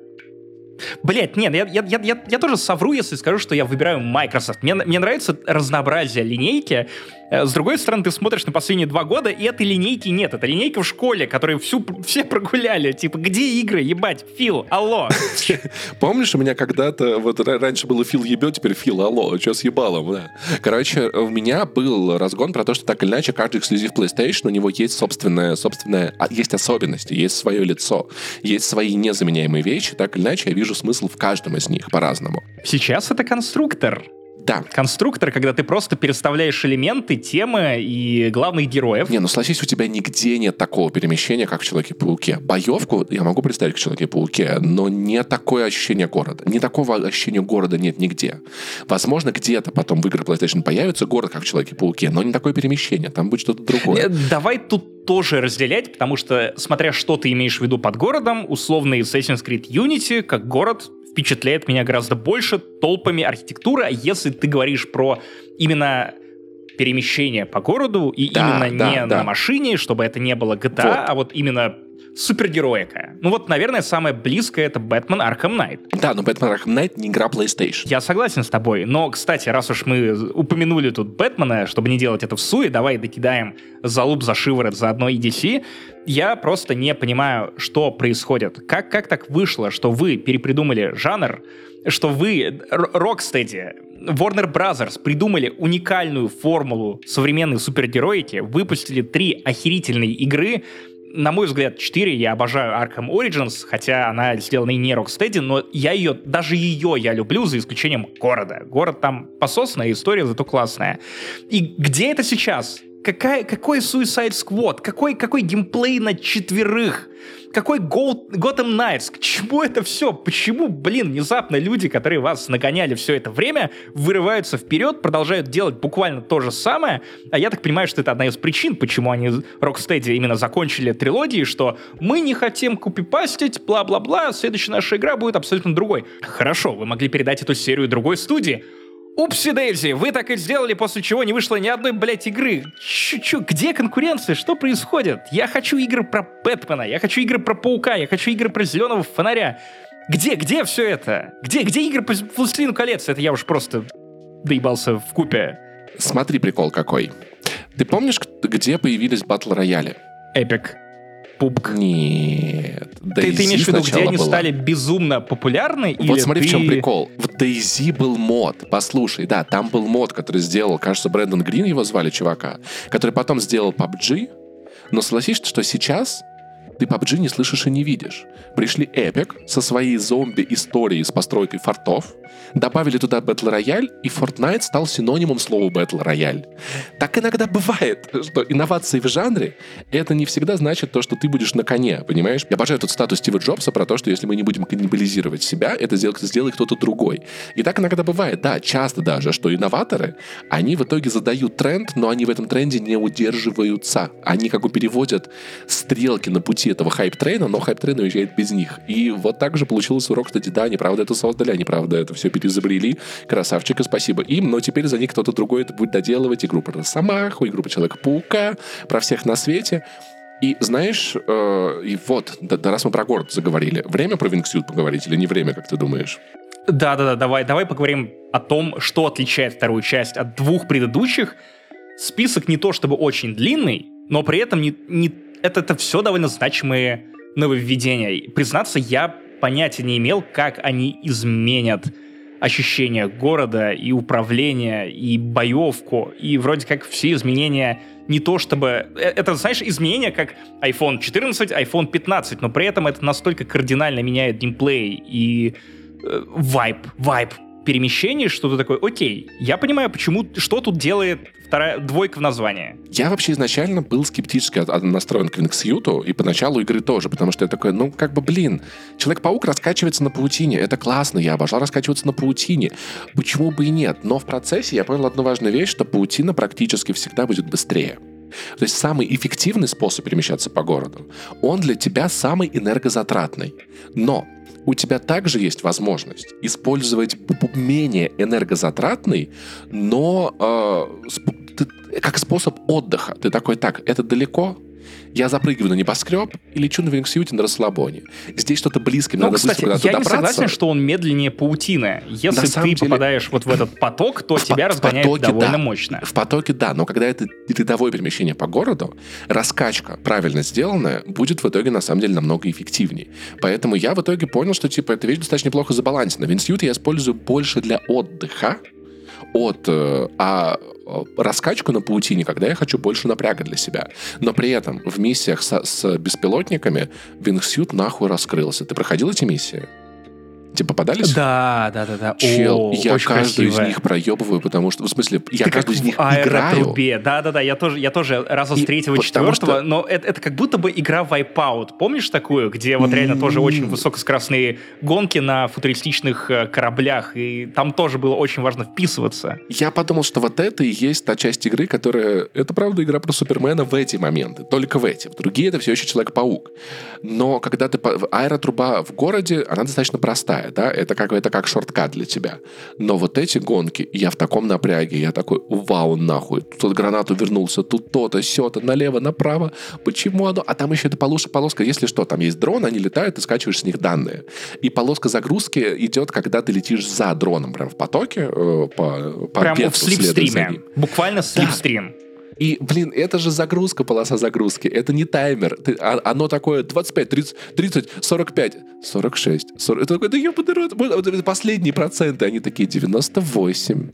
Блять, нет, я, я, я, я тоже совру, если скажу, что я выбираю Microsoft. Мне, мне нравится разнообразие линейки, Э, с другой стороны, ты смотришь на последние два года, и этой линейки нет. Это линейка в школе, которую всю, все прогуляли. Типа, где игры, ебать? Фил, алло. Помнишь, у меня когда-то, вот раньше было Фил ебет, теперь Фил, алло, что с ебалом, да. Короче, у меня был разгон про то, что так или иначе каждый эксклюзив PlayStation, у него есть собственная, собственная, а, есть особенности, есть свое лицо, есть свои незаменяемые вещи, так или иначе я вижу смысл в каждом из них по-разному. Сейчас это конструктор. Да. Конструктор, когда ты просто переставляешь элементы, темы и главных героев. Не, ну согласись, у тебя нигде нет такого перемещения, как в Человеке-пауке. Боевку я могу представить в Человеке-пауке, но не такое ощущение города. Не такого ощущения города нет нигде. Возможно, где-то потом в играх PlayStation появится город, как в Человеке-пауке, но не такое перемещение, там будет что-то другое. Э, давай тут тоже разделять, потому что, смотря что ты имеешь в виду под городом, условный Assassin's Creed Unity, как город, впечатляет меня гораздо больше толпами архитектуры, а если ты говоришь про именно перемещение по городу и да, именно да, не да. на машине, чтобы это не было GTA, вот. а вот именно супергероика. Ну вот, наверное, самое близкое это Бэтмен Arkham Knight. Да, но Бэтмен Arkham Knight не игра PlayStation. Я согласен с тобой, но, кстати, раз уж мы упомянули тут Бэтмена, чтобы не делать это в суе, давай докидаем залуп за шиворот заодно и DC. Я просто не понимаю, что происходит. Как, как так вышло, что вы перепридумали жанр, что вы, Rocksteady, Warner Brothers придумали уникальную формулу современной супергероики, выпустили три охерительные игры, на мой взгляд, 4 я обожаю Arkham Origins, хотя она сделана и не Rocksteady, но я ее, даже ее я люблю, за исключением города. Город там пососная, история зато классная. И где это сейчас? Какая, какой Suicide Squad? Какой, какой геймплей на четверых? Какой Gotham Knights? К чему это все? Почему, блин, внезапно люди, которые вас нагоняли все это время, вырываются вперед, продолжают делать буквально то же самое? А я так понимаю, что это одна из причин, почему они Rocksteady именно закончили трилогии, что мы не хотим купипастить, бла-бла-бла, следующая наша игра будет абсолютно другой. Хорошо, вы могли передать эту серию другой студии, Упси Дейзи, вы так и сделали, после чего не вышло ни одной, блядь, игры. Чу-чу, где конкуренция? Что происходит? Я хочу игры про Бэтмена, я хочу игры про Паука, я хочу игры про Зеленого Фонаря. Где, где все это? Где, где игры по Властелину колец? Это я уж просто доебался в купе. Смотри, прикол какой. Ты помнишь, где появились батл рояли? Эпик. PUBG. Нет. Ты, ты имеешь в виду, где они была. стали безумно популярны? Вот смотри, ты... в чем прикол. В DayZ был мод. Послушай, да, там был мод, который сделал, кажется, Брэндон Грин его звали, чувака, который потом сделал PUBG. Но согласись, что сейчас ты PUBG не слышишь и не видишь. Пришли Epic со своей зомби-историей с постройкой фортов, добавили туда Battle Royale, и Fortnite стал синонимом слова Battle Royale. Так иногда бывает, что инновации в жанре — это не всегда значит то, что ты будешь на коне, понимаешь? Я обожаю тот статус Стива Джобса про то, что если мы не будем каннибализировать себя, это сделает, сделает кто-то другой. И так иногда бывает, да, часто даже, что инноваторы, они в итоге задают тренд, но они в этом тренде не удерживаются. Они как бы переводят стрелки на пути этого hype train а, но hype train уезжает без них. И вот так же получилось урок, кстати, да, они правда это создали, они правда это все переизобрели. Красавчики, спасибо им, но теперь за них кто-то другой это будет доделывать игру про Росомаху, игру про Человека-паука, про всех на свете. И знаешь, э, и вот, да, да, раз мы про город заговорили, время про wingsuit поговорить или не время, как ты думаешь? Да, да, да, давай, давай поговорим о том, что отличает вторую часть от двух предыдущих. Список не то чтобы очень длинный, но при этом не, не, это, это все довольно значимые нововведения. Признаться, я понятия не имел, как они изменят ощущение города и управление, и боевку, и вроде как все изменения не то чтобы... Э, это, знаешь, изменения как iPhone 14, iPhone 15, но при этом это настолько кардинально меняет геймплей и э, вайб, вайб перемещений, что ты такой, окей, я понимаю, почему, что тут делает вторая двойка в названии. Я вообще изначально был скептически настроен к Винксьюту, и поначалу игры тоже, потому что я такой, ну, как бы, блин, Человек-паук раскачивается на паутине, это классно, я обожал раскачиваться на паутине, почему бы и нет? Но в процессе я понял одну важную вещь, что паутина практически всегда будет быстрее. То есть самый эффективный способ перемещаться по городу, он для тебя самый энергозатратный. Но у тебя также есть возможность использовать менее энергозатратный, но э, как способ отдыха. Ты такой, так, это далеко, я запрыгиваю на небоскреб и лечу на Винксьюте на расслабоне. Здесь что-то близкое, ну, надо кстати, быстро я не согласен, что он медленнее паутины. Если на ты деле, попадаешь вот в этот поток, то тебя разгоняет потоке, довольно да. мощно. В потоке, да, но когда это рядовое перемещение по городу, раскачка, правильно сделанная, будет в итоге на самом деле намного эффективнее. Поэтому я в итоге понял, что типа эта вещь достаточно неплохо забалансена. Винсьют я использую больше для отдыха, от, э, а э, раскачку на паутине, когда я хочу больше напряга для себя. Но при этом в миссиях со, с беспилотниками Wingsuit нахуй раскрылся. Ты проходил эти миссии? Тебе попадались? Да, да, да, да. Чел, О, я каждую красивая. из них проебываю, потому что, в смысле, я Ты каждую из них играю. Да, да, да, я тоже, я тоже раза с третьего, четвертого, но это, это как будто бы игра Wipeout. Помнишь такую, где вот реально тоже очень высокоскоростные гонки на футуристичных э, кораблях, и там тоже было очень важно вписываться. Я подумал, что вот это и есть та часть игры, которая... Это правда игра про Супермена в эти моменты, только в эти. В другие это все еще Человек-паук. Но когда ты... Аэротруба в городе, она достаточно простая простая, да, это как, это как шорткат для тебя. Но вот эти гонки, я в таком напряге, я такой, вау, нахуй, тут гранату вернулся, тут то-то, сё-то, налево, направо, почему оно? А там еще эта полоска, полоска, если что, там есть дрон, они летают, ты скачиваешь с них данные. И полоска загрузки идет, когда ты летишь за дроном, прям в потоке, э, по, по Прям в слипстриме, буквально слипстрим. Да. И, блин, это же загрузка, полоса загрузки. Это не таймер. Ты, а, оно такое 25, 30, 30, 45, 46, 40. Это такое, да ебаный рот. Последние проценты, они такие 98.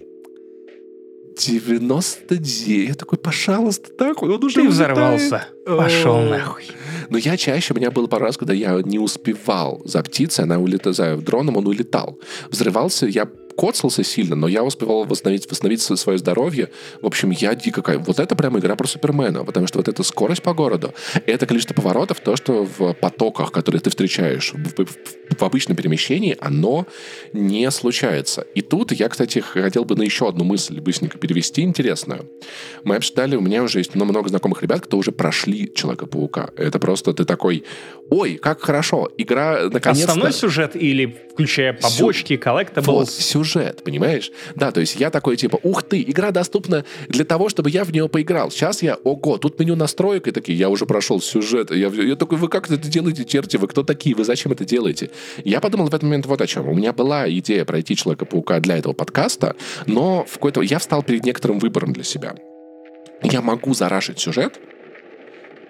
99. Я такой, пожалуйста, такой, он уже Ты взорвался. Пошел нахуй. Но я чаще, у меня был пару раз, когда я не успевал за птицей, она улетала, дроном он улетал. Взрывался, я коцался сильно, но я успевал восстановить, восстановить свое здоровье. В общем, я дико кайф. Вот это прямо игра про Супермена, потому что вот эта скорость по городу, это количество поворотов, то, что в потоках, которые ты встречаешь в, в, в обычном перемещении, оно не случается. И тут я, кстати, хотел бы на еще одну мысль быстренько перевести интересную. Мы обсуждали, у меня уже есть много знакомых ребят, кто уже прошли Человека-паука. Это просто ты такой, ой, как хорошо, игра наконец-то... Основной сюжет или включая побочки, collectibles? Вот, сюжет, понимаешь? Да, то есть я такой типа, ух ты, игра доступна для того, чтобы я в нее поиграл. Сейчас я, ого, тут меню настроек, и такие, я уже прошел сюжет. Я, я такой, вы как это делаете, черти, вы кто такие, вы зачем это делаете? Я подумал в этот момент вот о чем. У меня была идея пройти Человека-паука для этого подкаста, но в какой-то... Я встал перед некоторым выбором для себя. Я могу зарашить сюжет,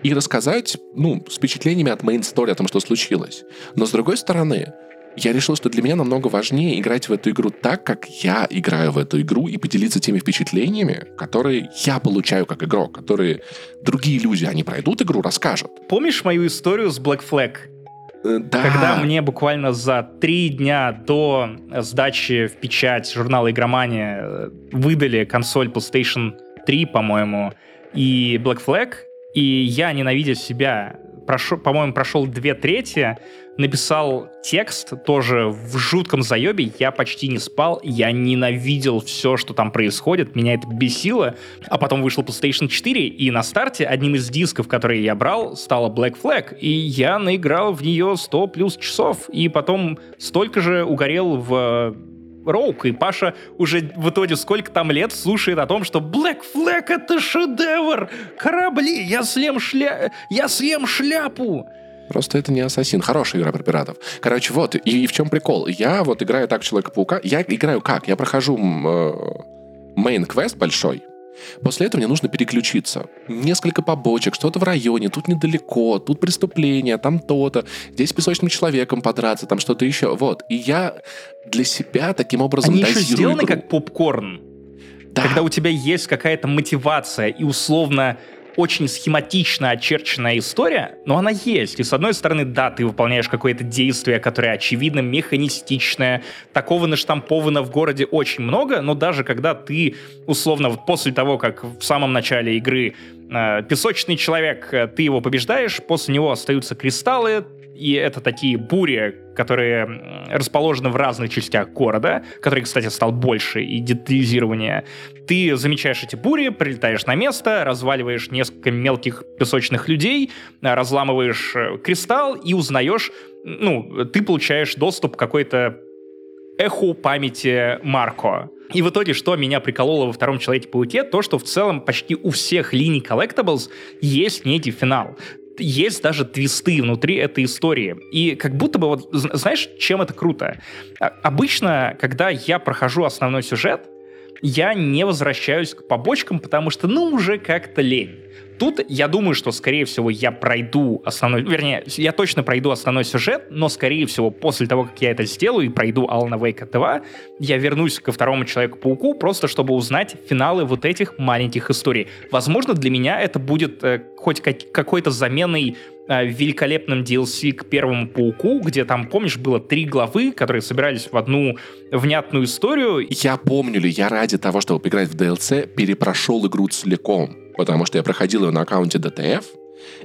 и рассказать, ну, с впечатлениями от story о том, что случилось. Но с другой стороны, я решил, что для меня намного важнее играть в эту игру так, как я играю в эту игру, и поделиться теми впечатлениями, которые я получаю как игрок, которые другие люди, они пройдут игру, расскажут. Помнишь мою историю с Black Flag? Э, да. Когда мне буквально за три дня до сдачи в печать журнала «Игромания» выдали консоль PlayStation 3, по-моему, и Black Flag, и я, ненавидя себя, прошел, по-моему, прошел две трети, написал текст тоже в жутком заебе, я почти не спал, я ненавидел все, что там происходит, меня это бесило, а потом вышел PlayStation 4, и на старте одним из дисков, которые я брал, стала Black Flag, и я наиграл в нее 100 плюс часов, и потом столько же угорел в Роук, и Паша уже в итоге сколько там лет слушает о том, что Black Flag — это шедевр! Корабли! Я съем, шля... я съем шляпу! Просто это не Ассасин. Хорошая игра про пиратов. Короче, вот, и, и в чем прикол? Я вот играю так Человека-паука. Я играю как? Я прохожу main quest большой, После этого мне нужно переключиться. Несколько побочек, что-то в районе, тут недалеко, тут преступление, там то-то, здесь с песочным человеком подраться, там что-то еще. Вот. И я для себя таким образом Они еще сделаны игру. как попкорн. Да. Когда у тебя есть какая-то мотивация и условно очень схематично очерченная история, но она есть. И с одной стороны, да, ты выполняешь какое-то действие, которое очевидно механистичное, такого наштамповано в городе очень много, но даже когда ты, условно, вот после того, как в самом начале игры э, песочный человек, э, ты его побеждаешь, после него остаются кристаллы, и это такие бури, которые расположены в разных частях города, который, кстати, стал больше и детализирование. Ты замечаешь эти бури, прилетаешь на место, разваливаешь несколько мелких песочных людей, разламываешь э, кристалл и узнаешь, ну, ты получаешь доступ к какой-то эху памяти Марко. И в итоге, что меня прикололо во втором Человеке-пауке, то, что в целом почти у всех линий Collectibles есть некий финал есть даже твисты внутри этой истории. И как будто бы, вот, знаешь, чем это круто? А, обычно, когда я прохожу основной сюжет, я не возвращаюсь к побочкам, потому что, ну, уже как-то лень. Тут я думаю, что, скорее всего, я пройду основной... Вернее, я точно пройду основной сюжет, но, скорее всего, после того, как я это сделаю и пройду Алана Вейка 2, я вернусь ко второму Человеку-пауку, просто чтобы узнать финалы вот этих маленьких историй. Возможно, для меня это будет э, хоть как- какой-то заменой э, великолепным DLC к первому Пауку, где там, помнишь, было три главы, которые собирались в одну внятную историю. Я помню ли, я ради того, чтобы поиграть в DLC, перепрошел игру целиком потому что я проходил ее на аккаунте DTF,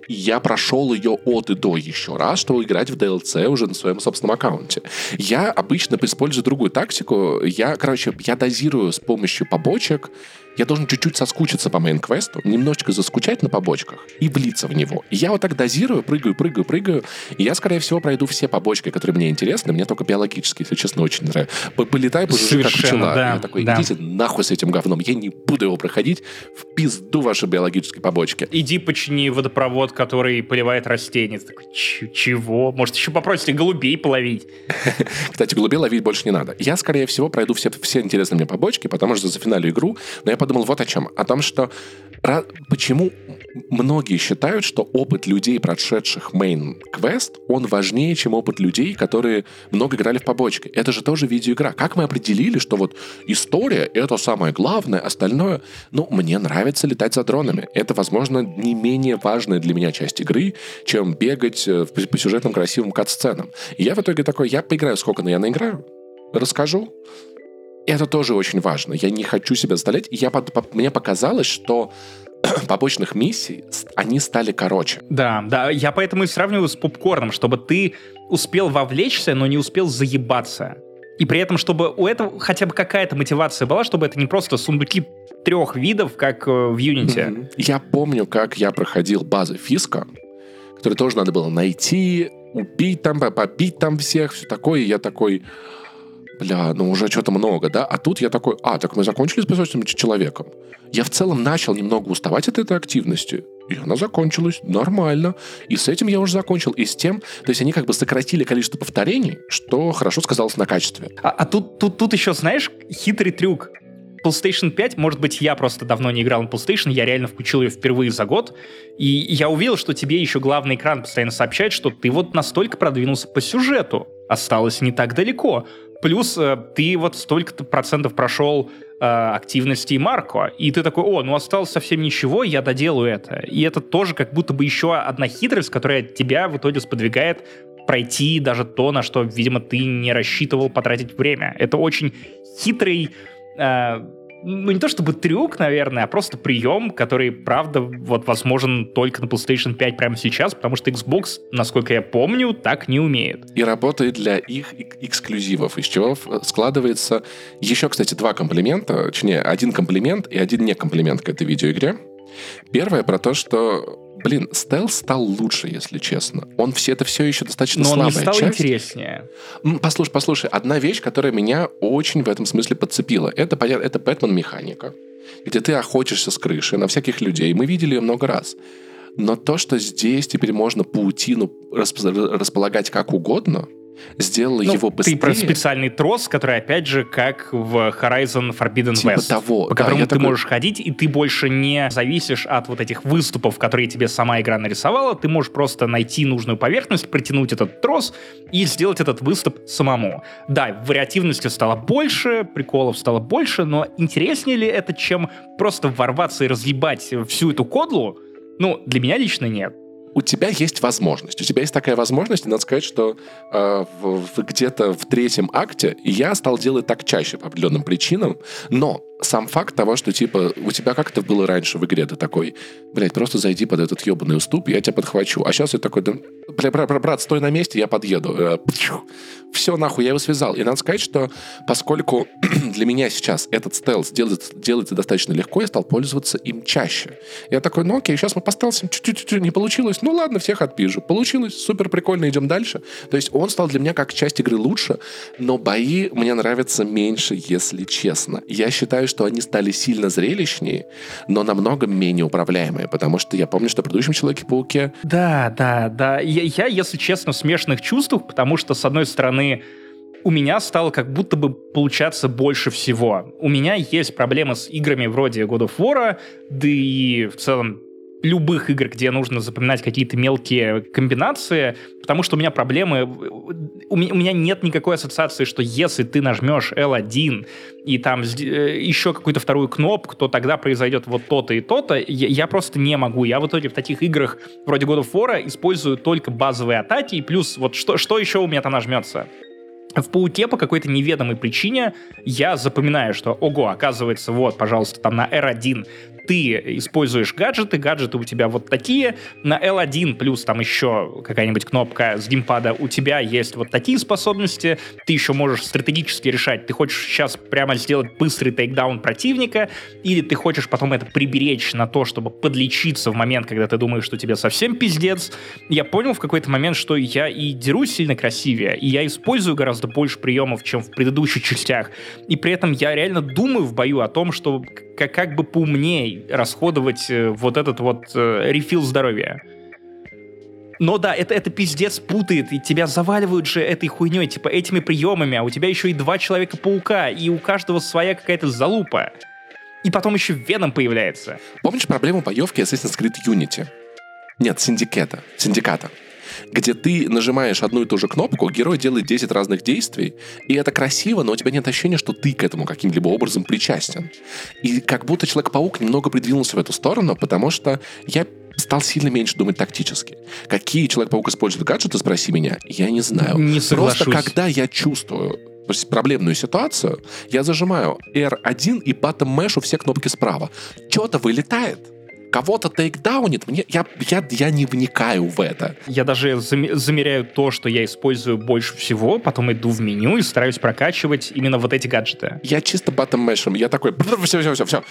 и я прошел ее от и до еще раз, чтобы играть в DLC уже на своем собственном аккаунте. Я обычно использую другую тактику. Я, короче, я дозирую с помощью побочек я должен чуть-чуть соскучиться по мейн-квесту, немножечко заскучать на побочках и влиться в него. И я вот так дозирую, прыгаю, прыгаю, прыгаю, и я, скорее всего, пройду все побочки, которые мне интересны. Мне только биологически, если честно, очень нравится. Полетай, пожужжи, как пчела. Да, я такой, идите да. нахуй с этим говном, я не буду его проходить, в пизду ваши биологические побочки. Иди почини водопровод, который поливает растения. Ты такой, чего? Может, еще попросите голубей половить? Кстати, голубей ловить больше не надо. Я, скорее всего, пройду все, все интересные мне побочки, потому что за финалю игру, но я подумал вот о чем. О том, что почему многие считают, что опыт людей, прошедших main квест, он важнее, чем опыт людей, которые много играли в побочке. Это же тоже видеоигра. Как мы определили, что вот история — это самое главное, остальное... Ну, мне нравится летать за дронами. Это, возможно, не менее важная для меня часть игры, чем бегать э, по сюжетным красивым кат-сценам. И я в итоге такой, я поиграю сколько, но я наиграю, расскажу, это тоже очень важно. Я не хочу себя заставлять. Я, по, по, мне показалось, что побочных миссий, они стали короче. Да, да, я поэтому и сравниваю с попкорном, чтобы ты успел вовлечься, но не успел заебаться. И при этом, чтобы у этого хотя бы какая-то мотивация была, чтобы это не просто сундуки трех видов, как э, в Unity. Я помню, как я проходил базы Фиска, которые тоже надо было найти, убить там, побить там всех, все такое. И я такой, бля, ну уже что-то много, да? А тут я такой, а, так мы закончили с песочным человеком. Я в целом начал немного уставать от этой активности, и она закончилась нормально. И с этим я уже закончил. И с тем, то есть они как бы сократили количество повторений, что хорошо сказалось на качестве. А, а тут, тут, тут еще, знаешь, хитрый трюк. PlayStation 5, может быть, я просто давно не играл на PlayStation, я реально включил ее впервые за год, и я увидел, что тебе еще главный экран постоянно сообщает, что ты вот настолько продвинулся по сюжету. осталось не так далеко. Плюс э, ты вот столько-то процентов прошел э, активности Марко, и ты такой, о, ну осталось совсем ничего, я доделаю это. И это тоже как будто бы еще одна хитрость, которая тебя в итоге сподвигает пройти даже то, на что, видимо, ты не рассчитывал потратить время. Это очень хитрый э, ну не то чтобы трюк, наверное, а просто прием, который, правда, вот возможен только на PlayStation 5 прямо сейчас, потому что Xbox, насколько я помню, так не умеет. И работает для их эксклюзивов, из чего складывается еще, кстати, два комплимента, точнее, один комплимент и один не комплимент к этой видеоигре. Первое про то, что Блин, стелс стал лучше, если честно. Он все это все еще достаточно Но слабая он не стал часть. интереснее. Послушай, послушай, одна вещь, которая меня очень в этом смысле подцепила, это, понятно, это Бэтмен механика, где ты охотишься с крыши на всяких людей. Мы видели ее много раз. Но то, что здесь теперь можно паутину располагать как угодно, сделала ну, его быстрее. Ты про специальный трос, который, опять же, как в Horizon Forbidden типа West. того. По да, которому ты такой... можешь ходить, и ты больше не зависишь от вот этих выступов, которые тебе сама игра нарисовала. Ты можешь просто найти нужную поверхность, притянуть этот трос и сделать этот выступ самому. Да, вариативности стало больше, приколов стало больше, но интереснее ли это, чем просто ворваться и разъебать всю эту кодлу? Ну, для меня лично нет у тебя есть возможность. У тебя есть такая возможность, и надо сказать, что э, в, в, где-то в третьем акте я стал делать так чаще по определенным причинам, но сам факт того, что, типа, у тебя как-то было раньше в игре, ты такой, блядь, просто зайди под этот ебаный уступ, я тебя подхвачу. А сейчас я такой, да, бля, брат, брат, стой на месте, я подъеду. Э, Все, нахуй, я его связал. И надо сказать, что поскольку для меня сейчас этот стелс делается, делается достаточно легко, я стал пользоваться им чаще. Я такой, ну окей, сейчас мы по стелсам чуть-чуть не получилось, ну ладно, всех отпишу. Получилось, супер прикольно, идем дальше. То есть он стал для меня как часть игры лучше, но бои мне нравятся меньше, если честно. Я считаю, что они стали сильно зрелищнее, но намного менее управляемые, потому что я помню, что в предыдущем Человеке-пауке... Да, да, да. Я, я, если честно, в смешанных чувствах, потому что, с одной стороны, у меня стало как будто бы получаться больше всего. У меня есть проблемы с играми вроде God of War, да и в целом любых игр, где нужно запоминать какие-то мелкие комбинации, потому что у меня проблемы, у меня, нет никакой ассоциации, что если ты нажмешь L1 и там э, еще какую-то вторую кнопку, то тогда произойдет вот то-то и то-то, я, просто не могу. Я в итоге в таких играх вроде God of War использую только базовые атаки, и плюс вот что, что еще у меня там нажмется? в пауке по какой-то неведомой причине я запоминаю, что, ого, оказывается, вот, пожалуйста, там на R1 ты используешь гаджеты, гаджеты у тебя вот такие, на L1 плюс там еще какая-нибудь кнопка с геймпада, у тебя есть вот такие способности, ты еще можешь стратегически решать, ты хочешь сейчас прямо сделать быстрый тейкдаун противника, или ты хочешь потом это приберечь на то, чтобы подлечиться в момент, когда ты думаешь, что тебе совсем пиздец. Я понял в какой-то момент, что я и дерусь сильно красивее, и я использую гораздо больше приемов, чем в предыдущих частях, и при этом я реально думаю в бою о том, что как, как бы поумнее расходовать э, вот этот вот э, рефил здоровья. Но да, это, это пиздец путает, и тебя заваливают же этой хуйней, типа этими приемами, а у тебя еще и два Человека-паука, и у каждого своя какая-то залупа. И потом еще Веном появляется. Помнишь проблему боевки Assassin's Creed Unity? Нет, Синдиката. Синдиката где ты нажимаешь одну и ту же кнопку, герой делает 10 разных действий, и это красиво, но у тебя нет ощущения, что ты к этому каким-либо образом причастен. И как будто Человек-паук немного придвинулся в эту сторону, потому что я стал сильно меньше думать тактически. Какие Человек-паук использует гаджеты, спроси меня, я не знаю. Не соглашусь. Просто когда я чувствую проблемную ситуацию, я зажимаю R1 и bottom mesh все кнопки справа. Что-то вылетает кого-то тейкдаунит, мне, я, я, я не вникаю в это. Я даже замеряю то, что я использую больше всего, потом иду в меню и стараюсь прокачивать именно вот эти гаджеты. Я чисто батом мешем, я такой, все, все, все, все,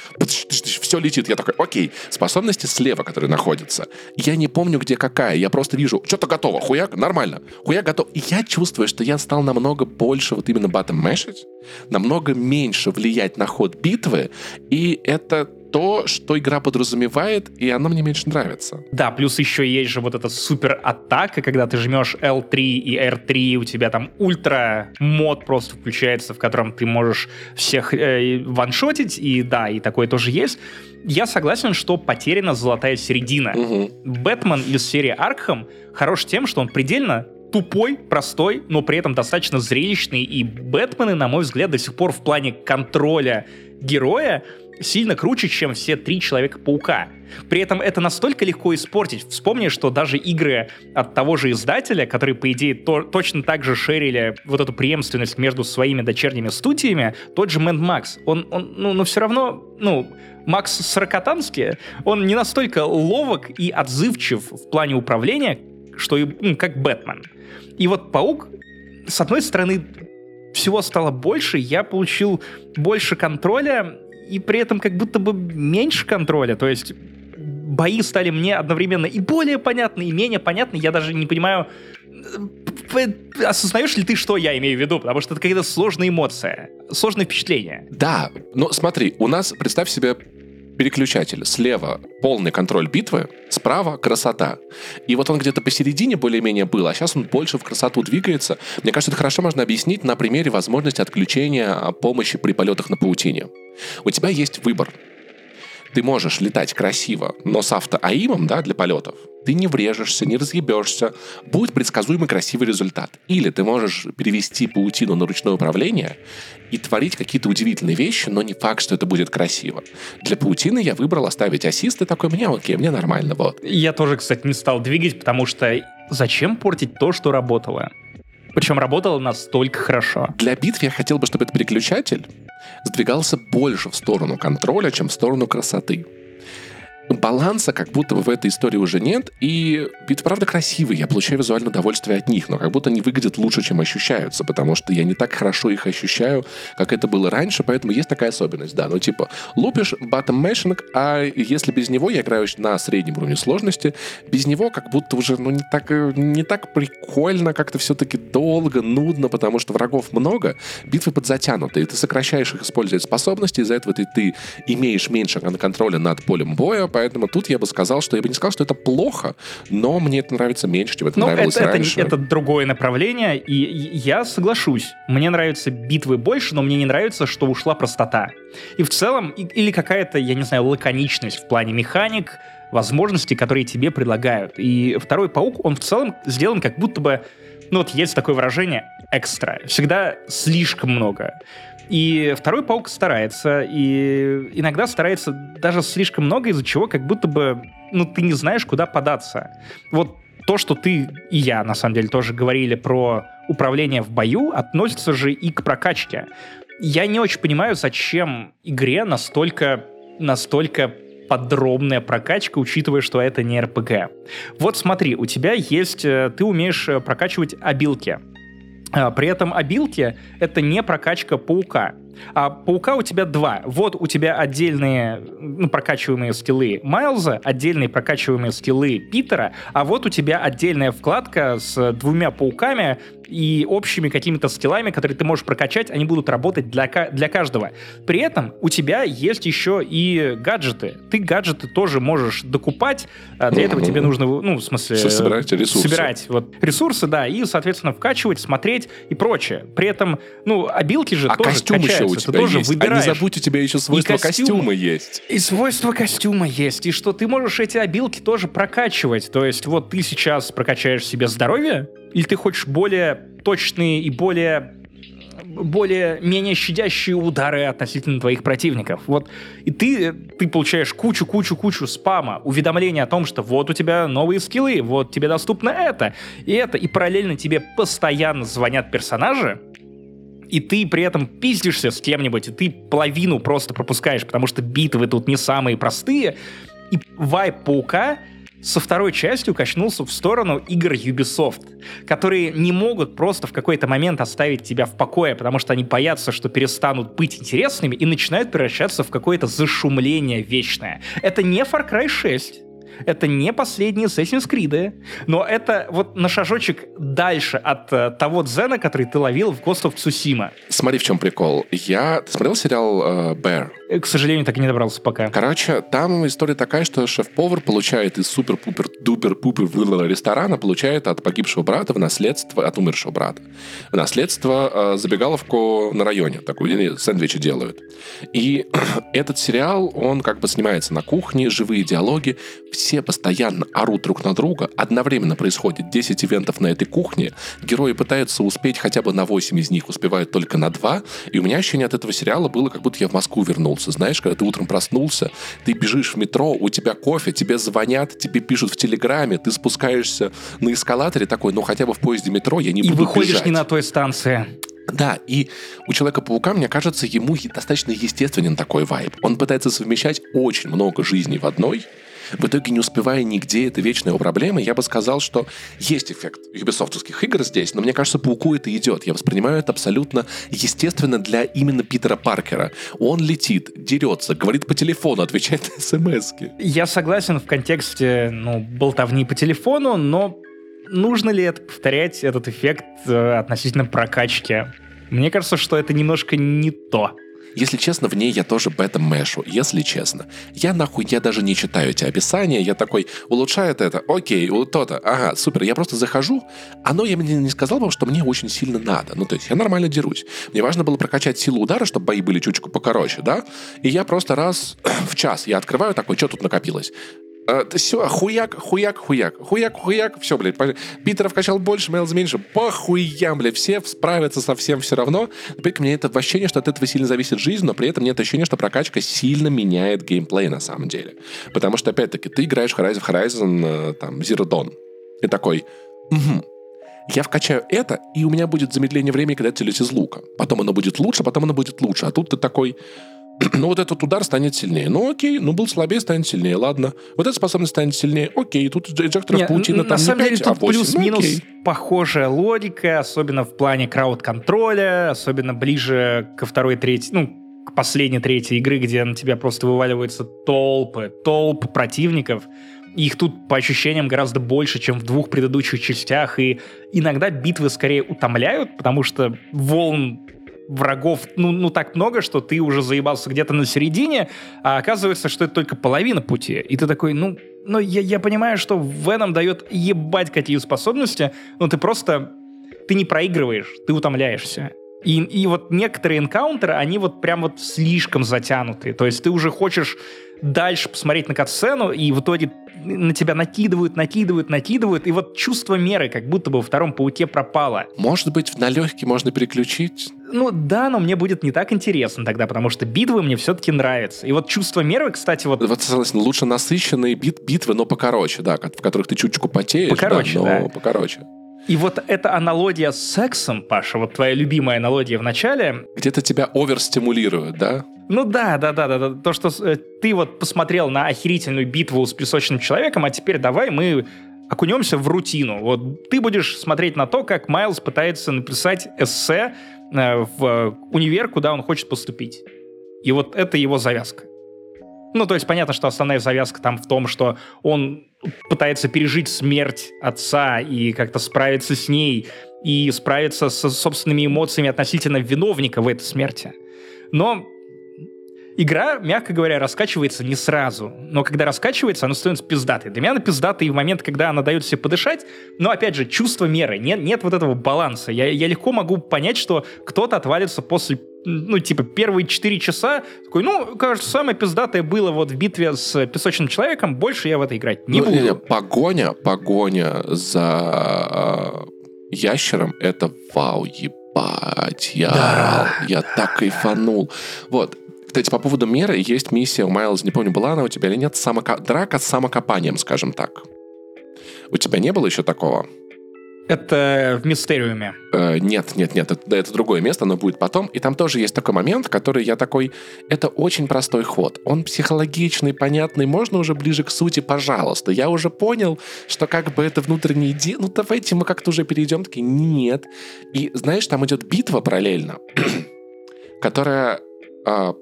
все летит, я такой, окей, способности слева, которые находятся, я не помню, где какая, я просто вижу, что-то готово, хуяк, нормально, хуяк готов. И я чувствую, что я стал намного больше вот именно батом мешить, намного меньше влиять на ход битвы, и это то, что игра подразумевает, и она мне меньше нравится. Да, плюс еще есть же вот эта супер атака, когда ты жмешь L3 и R3, у тебя там ультра мод просто включается, в котором ты можешь всех э, ваншотить, и да, и такое тоже есть. Я согласен, что потеряна золотая середина. Угу. Бэтмен из серии Аркхам хорош тем, что он предельно тупой, простой, но при этом достаточно зрелищный. И Бэтмены, на мой взгляд, до сих пор в плане контроля героя сильно круче, чем все три Человека-паука. При этом это настолько легко испортить. Вспомни, что даже игры от того же издателя, которые, по идее, то, точно так же шерили вот эту преемственность между своими дочерними студиями, тот же Mad Max, он, он ну, но все равно, ну, Макс Сорокотанский, он не настолько ловок и отзывчив в плане управления, что и, ну, как Бэтмен. И вот Паук, с одной стороны, всего стало больше, я получил больше контроля, и при этом как будто бы меньше контроля. То есть бои стали мне одновременно и более понятны, и менее понятны. Я даже не понимаю, э, осознаешь ли ты, что я имею в виду? Потому что это какая-то сложная эмоция, сложное впечатление. Да, но смотри, у нас, представь себе переключатель. Слева полный контроль битвы, справа красота. И вот он где-то посередине более-менее был, а сейчас он больше в красоту двигается. Мне кажется, это хорошо можно объяснить на примере возможности отключения помощи при полетах на паутине. У тебя есть выбор ты можешь летать красиво, но с автоаимом, да, для полетов, ты не врежешься, не разъебешься, будет предсказуемый красивый результат. Или ты можешь перевести паутину на ручное управление и творить какие-то удивительные вещи, но не факт, что это будет красиво. Для паутины я выбрал оставить ассист, и такой, мне окей, мне нормально, вот. Я тоже, кстати, не стал двигать, потому что зачем портить то, что работало? Причем работало настолько хорошо. Для битв я хотел бы, чтобы этот переключатель сдвигался больше в сторону контроля, чем в сторону красоты баланса как будто бы в этой истории уже нет, и битвы, правда, красивые, я получаю визуальное удовольствие от них, но как будто они выглядят лучше, чем ощущаются, потому что я не так хорошо их ощущаю, как это было раньше, поэтому есть такая особенность, да, ну типа, лупишь bottom mashing, а если без него я играю на среднем уровне сложности, без него как будто уже, ну, не так, не так прикольно, как-то все-таки долго, нудно, потому что врагов много, битвы подзатянуты, и ты сокращаешь их использовать способности, из-за этого ты, ты имеешь меньше контроля над полем боя, поэтому тут я бы сказал, что я бы не сказал, что это плохо, но мне это нравится меньше, чем это ну, нравилось это, раньше. Это, это другое направление, и я соглашусь. Мне нравятся битвы больше, но мне не нравится, что ушла простота. И в целом, или какая-то, я не знаю, лаконичность в плане механик, возможностей, которые тебе предлагают. И второй паук, он в целом сделан как будто бы, ну вот есть такое выражение, экстра. Всегда слишком много. И второй паук старается, и иногда старается даже слишком много, из-за чего как будто бы, ну, ты не знаешь, куда податься. Вот то, что ты и я, на самом деле, тоже говорили про управление в бою, относится же и к прокачке. Я не очень понимаю, зачем игре настолько, настолько подробная прокачка, учитывая, что это не РПГ. Вот смотри, у тебя есть... Э, ты умеешь э, прокачивать обилки. А, при этом обилки — это не прокачка паука. А паука у тебя два. Вот у тебя отдельные ну, прокачиваемые скиллы Майлза, отдельные прокачиваемые скиллы Питера, а вот у тебя отдельная вкладка с двумя пауками, и общими какими-то скиллами, которые ты можешь прокачать, они будут работать для, для каждого. При этом у тебя есть еще и гаджеты. Ты гаджеты тоже можешь докупать. А для этого тебе нужно, ну, в смысле... Собирать ресурсы. Собирать вот, ресурсы, да, и, соответственно, вкачивать, смотреть и прочее. При этом, ну, обилки же а тоже костюм качаются. еще у тебя ты тоже есть. выбираешь. А не забудь, у тебя еще свойства и костюм, костюма есть. И свойства костюма есть. И что ты можешь эти обилки тоже прокачивать. То есть вот ты сейчас прокачаешь себе здоровье, или ты хочешь более точные и более более менее щадящие удары относительно твоих противников. Вот. И ты, ты получаешь кучу-кучу-кучу спама, уведомления о том, что вот у тебя новые скиллы, вот тебе доступно это и это. И параллельно тебе постоянно звонят персонажи, и ты при этом пиздишься с кем-нибудь, и ты половину просто пропускаешь, потому что битвы тут не самые простые. И вайп паука со второй частью качнулся в сторону игр Ubisoft, которые не могут просто в какой-то момент оставить тебя в покое, потому что они боятся, что перестанут быть интересными и начинают превращаться в какое-то зашумление вечное. Это не Far Cry 6, это не последние Assassin's Creed, но это вот на шажочек дальше от э, того дзена, который ты ловил в Ghost of Tsushima. Смотри, в чем прикол. Я... Ты смотрел сериал э, Bear? К сожалению, так и не добрался пока. Короче, там история такая, что шеф-повар получает из супер-пупер-дупер-пупер ресторана, получает от погибшего брата в наследство, от умершего брата, в наследство э, забегаловку на районе, такую, сэндвичи делают. И этот сериал, он как бы снимается на кухне, живые диалоги, все все постоянно орут друг на друга, одновременно происходит 10 ивентов на этой кухне, герои пытаются успеть хотя бы на 8 из них, успевают только на 2, и у меня ощущение от этого сериала было, как будто я в Москву вернулся. Знаешь, когда ты утром проснулся, ты бежишь в метро, у тебя кофе, тебе звонят, тебе пишут в Телеграме, ты спускаешься на эскалаторе такой, ну хотя бы в поезде метро я не и буду выходишь бежать. не на той станции. Да, и у Человека-паука, мне кажется, ему достаточно естественен такой вайб. Он пытается совмещать очень много жизней в одной, в итоге не успевая нигде, это вечная его проблема. Я бы сказал, что есть эффект юбисофтовских игр здесь, но мне кажется, Пауку это идет. Я воспринимаю это абсолютно естественно для именно Питера Паркера. Он летит, дерется, говорит по телефону, отвечает на смс -ки. Я согласен в контексте ну, болтовни по телефону, но нужно ли это повторять, этот эффект э, относительно прокачки? Мне кажется, что это немножко не то. Если честно, в ней я тоже бета мэшу, если честно. Я нахуй, я даже не читаю эти описания, я такой, улучшает это, окей, то-то, ага, супер. Я просто захожу, оно я мне не сказал вам, что мне очень сильно надо. Ну, то есть я нормально дерусь. Мне важно было прокачать силу удара, чтобы бои были чуточку покороче, да? И я просто раз в час я открываю такой, что тут накопилось? А, все, хуяк, хуяк, хуяк, хуяк, хуяк, все, блядь. Питера вкачал больше, Мейлз меньше, похуям, блядь, все справятся со всем все равно. При этом мне это ощущение, что от этого сильно зависит жизнь, но при этом нет ощущения, что прокачка сильно меняет геймплей на самом деле. Потому что, опять-таки, ты играешь в Horizon, Horizon там, Zero Dawn. И такой, угу, я вкачаю это, и у меня будет замедление времени, когда я целюсь из лука. Потом оно будет лучше, потом оно будет лучше. А тут ты такой, ну вот этот удар станет сильнее. Ну окей, ну был слабее, станет сильнее, ладно. Вот эта способность станет сильнее, окей, тут эджекторов Нет, паутина там на самом не 5, деле, тут а плюс-минус ну, похожая логика, особенно в плане крауд-контроля, особенно ближе ко второй, третьей, ну, к последней третьей игры, где на тебя просто вываливаются толпы, толпы противников. Их тут, по ощущениям, гораздо больше, чем в двух предыдущих частях, и иногда битвы скорее утомляют, потому что волн врагов, ну, ну так много, что ты уже заебался где-то на середине, а оказывается, что это только половина пути. И ты такой, ну, ну я, я понимаю, что Веном дает ебать какие способности, но ты просто, ты не проигрываешь, ты утомляешься. И, и вот некоторые энкаунтеры, они вот прям вот слишком затянутые. То есть ты уже хочешь дальше посмотреть на катсцену, и в итоге на тебя накидывают, накидывают, накидывают, и вот чувство меры как будто бы во втором пауке пропало. Может быть, на легкий можно переключить? Ну да, но мне будет не так интересно тогда, потому что битвы мне все-таки нравятся. И вот чувство меры, кстати, вот... Вот, согласен, лучше насыщенные бит битвы, но покороче, да, в которых ты чуточку потеешь, покороче, да, но да. покороче. И вот эта аналогия с сексом, Паша, вот твоя любимая аналогия в начале... Где-то тебя оверстимулируют, да? Ну да, да, да, да, да. То, что э, ты вот посмотрел на охерительную битву с песочным человеком, а теперь давай мы окунемся в рутину. Вот ты будешь смотреть на то, как Майлз пытается написать эссе э, в универ, куда он хочет поступить. И вот это его завязка. Ну, то есть понятно, что основная завязка там в том, что он пытается пережить смерть отца и как-то справиться с ней, и справиться со собственными эмоциями относительно виновника в этой смерти. Но игра, мягко говоря, раскачивается не сразу. Но когда раскачивается, она становится пиздатой. Для меня она пиздатая и в момент, когда она дает себе подышать. Но, опять же, чувство меры. Нет, нет вот этого баланса. Я, я легко могу понять, что кто-то отвалится после ну, типа, первые 4 часа, такой, ну, кажется, самое пиздатое было вот в битве с песочным человеком, больше я в это играть не ну, буду. Погоня, погоня за э, ящером, это вау, ебать, я да, я да, так кайфанул. Вот, кстати, по поводу меры есть миссия у Майлз, не помню, была она у тебя или нет, самока... драка с самокопанием, скажем так. У тебя не было еще такого? Это в Мистериуме. Э, нет, нет, нет, это, это другое место, оно будет потом. И там тоже есть такой момент, который я такой... Это очень простой ход. Он психологичный, понятный, можно уже ближе к сути, пожалуйста. Я уже понял, что как бы это внутренний иди... Ну, давайте мы как-то уже перейдем. Такие, нет. И знаешь, там идет битва параллельно, которая а,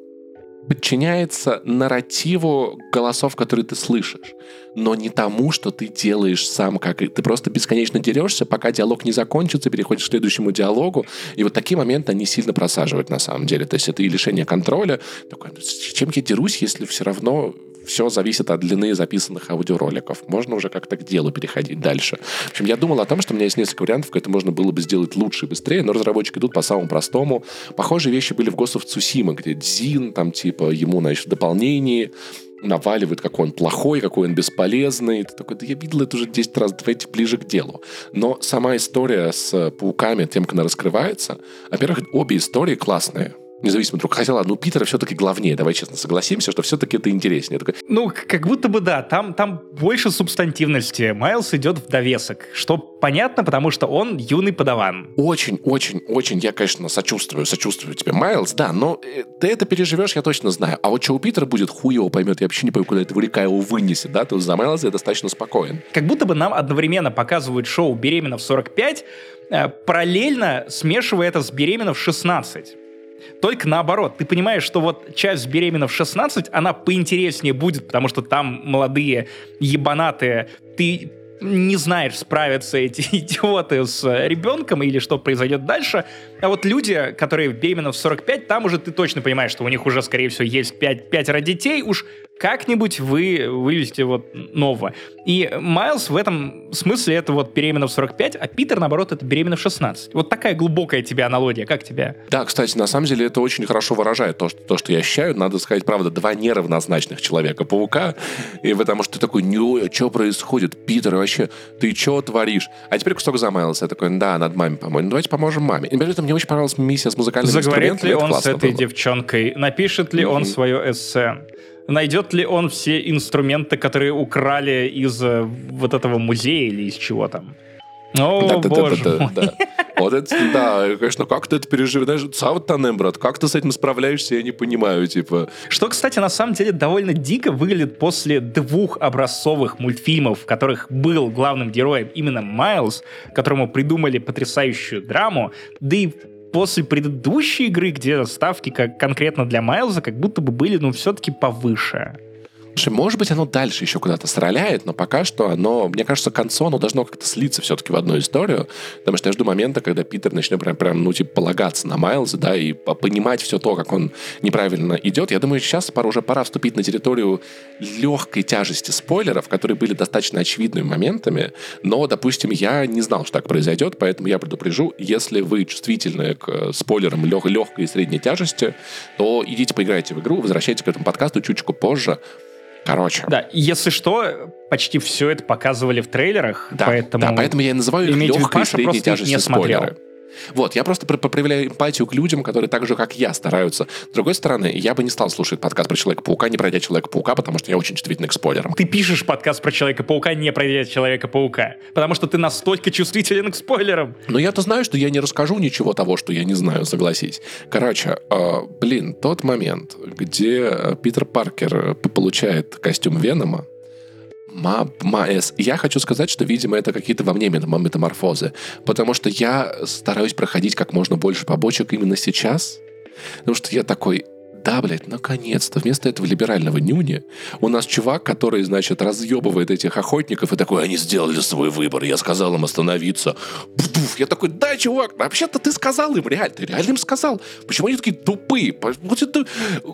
подчиняется нарративу голосов, которые ты слышишь, но не тому, что ты делаешь сам, как ты просто бесконечно дерешься, пока диалог не закончится, переходишь к следующему диалогу, и вот такие моменты они сильно просаживают на самом деле. То есть это и лишение контроля. Такое, чем я дерусь, если все равно все зависит от длины записанных аудиороликов. Можно уже как-то к делу переходить дальше. В общем, я думал о том, что у меня есть несколько вариантов, как это можно было бы сделать лучше и быстрее, но разработчики идут по самому простому. Похожие вещи были в Ghost of где Дзин, там, типа, ему, значит, в дополнении наваливает, какой он плохой, какой он бесполезный. Ты такой, да я видел это уже 10 раз, давайте ближе к делу. Но сама история с пауками, тем, как она раскрывается, во-первых, обе истории классные независимо друг. Хотя ладно, у Питера все-таки главнее, давай честно согласимся, что все-таки это интереснее. Такой... Ну, как будто бы да, там, там больше субстантивности. Майлз идет в довесок, что понятно, потому что он юный подаван. Очень, очень, очень, я, конечно, сочувствую, сочувствую тебе, Майлз, да, но э, ты это переживешь, я точно знаю. А вот что у Питера будет, хуй его поймет, я вообще не понимаю, куда это река его вынесет, да, то за Майлза я достаточно спокоен. Как будто бы нам одновременно показывают шоу «Беременна в 45», э, параллельно смешивая это с «Беременна в 16». Только наоборот, ты понимаешь, что вот часть беременна в 16, она поинтереснее будет, потому что там молодые ебанатые, ты не знаешь, справятся эти идиоты с ребенком или что произойдет дальше. А вот люди, которые беременны в 45, там уже ты точно понимаешь, что у них уже, скорее всего, есть 5, пятеро детей, уж как-нибудь вы вывезете вот нового. И Майлз в этом смысле это вот беременна в 45, а Питер, наоборот, это беременна в 16. Вот такая глубокая тебе аналогия. Как тебе? Да, кстати, на самом деле это очень хорошо выражает то, что, то, что я ощущаю. Надо сказать, правда, два неравнозначных Человека-паука. И потому что такой, не, что происходит? Питер, вообще, ты что творишь? А теперь кусок за Майлз. Я такой, да, надо маме помочь. Ну, давайте поможем маме. И это мне очень понравилась миссия с музыкальными Заговорит ли он с этой было. девчонкой? Напишет ли mm-hmm. он свое эссе? найдет ли он все инструменты, которые украли из э, вот этого музея или из чего там. О, да, боже да, да, да, да. Вот это, да, конечно, как ты это переживаешь? Саутанем, брат, как ты с этим справляешься, я не понимаю, типа. Что, кстати, на самом деле довольно дико выглядит после двух образцовых мультфильмов, в которых был главным героем именно Майлз, которому придумали потрясающую драму, да и после предыдущей игры, где ставки как конкретно для Майлза как будто бы были, ну, все-таки повыше. Может быть, оно дальше еще куда-то стреляет, но пока что оно, мне кажется, к концу оно должно как-то слиться все-таки в одну историю, потому что я жду момента, когда Питер начнет прям, прям ну, типа, полагаться на Майлза, да, и понимать все то, как он неправильно идет. Я думаю, сейчас пора, уже пора вступить на территорию легкой тяжести спойлеров, которые были достаточно очевидными моментами, но, допустим, я не знал, что так произойдет, поэтому я предупрежу, если вы чувствительны к спойлерам лег- легкой и средней тяжести, то идите поиграйте в игру, возвращайтесь к этому подкасту чуточку позже, Короче. Да, если что, почти все это показывали в трейлерах, да, поэтому... Да, поэтому я и называю их легкой и средней тяжести спойлеры. Вот, я просто проявляю эмпатию к людям, которые так же, как я, стараются. С другой стороны, я бы не стал слушать подкаст про Человека-паука, не пройдя Человека-паука, потому что я очень чувствительный к спойлерам. Ты пишешь подкаст про Человека-паука, не пройдя Человека-паука, потому что ты настолько чувствителен к спойлерам. Но я-то знаю, что я не расскажу ничего того, что я не знаю, согласись. Короче, э, блин, тот момент, где э, Питер Паркер э, получает костюм Венома, Маэс. Я хочу сказать, что, видимо, это какие-то во мне метаморфозы, потому что я стараюсь проходить как можно больше побочек именно сейчас, потому что я такой, да, блядь, наконец-то. Вместо этого либерального нюни у нас чувак, который, значит, разъебывает этих охотников и такой, они сделали свой выбор, я сказал им остановиться. Пф, я такой, да, чувак, вообще-то ты сказал им, реально, ты реально им сказал. Почему они такие тупые?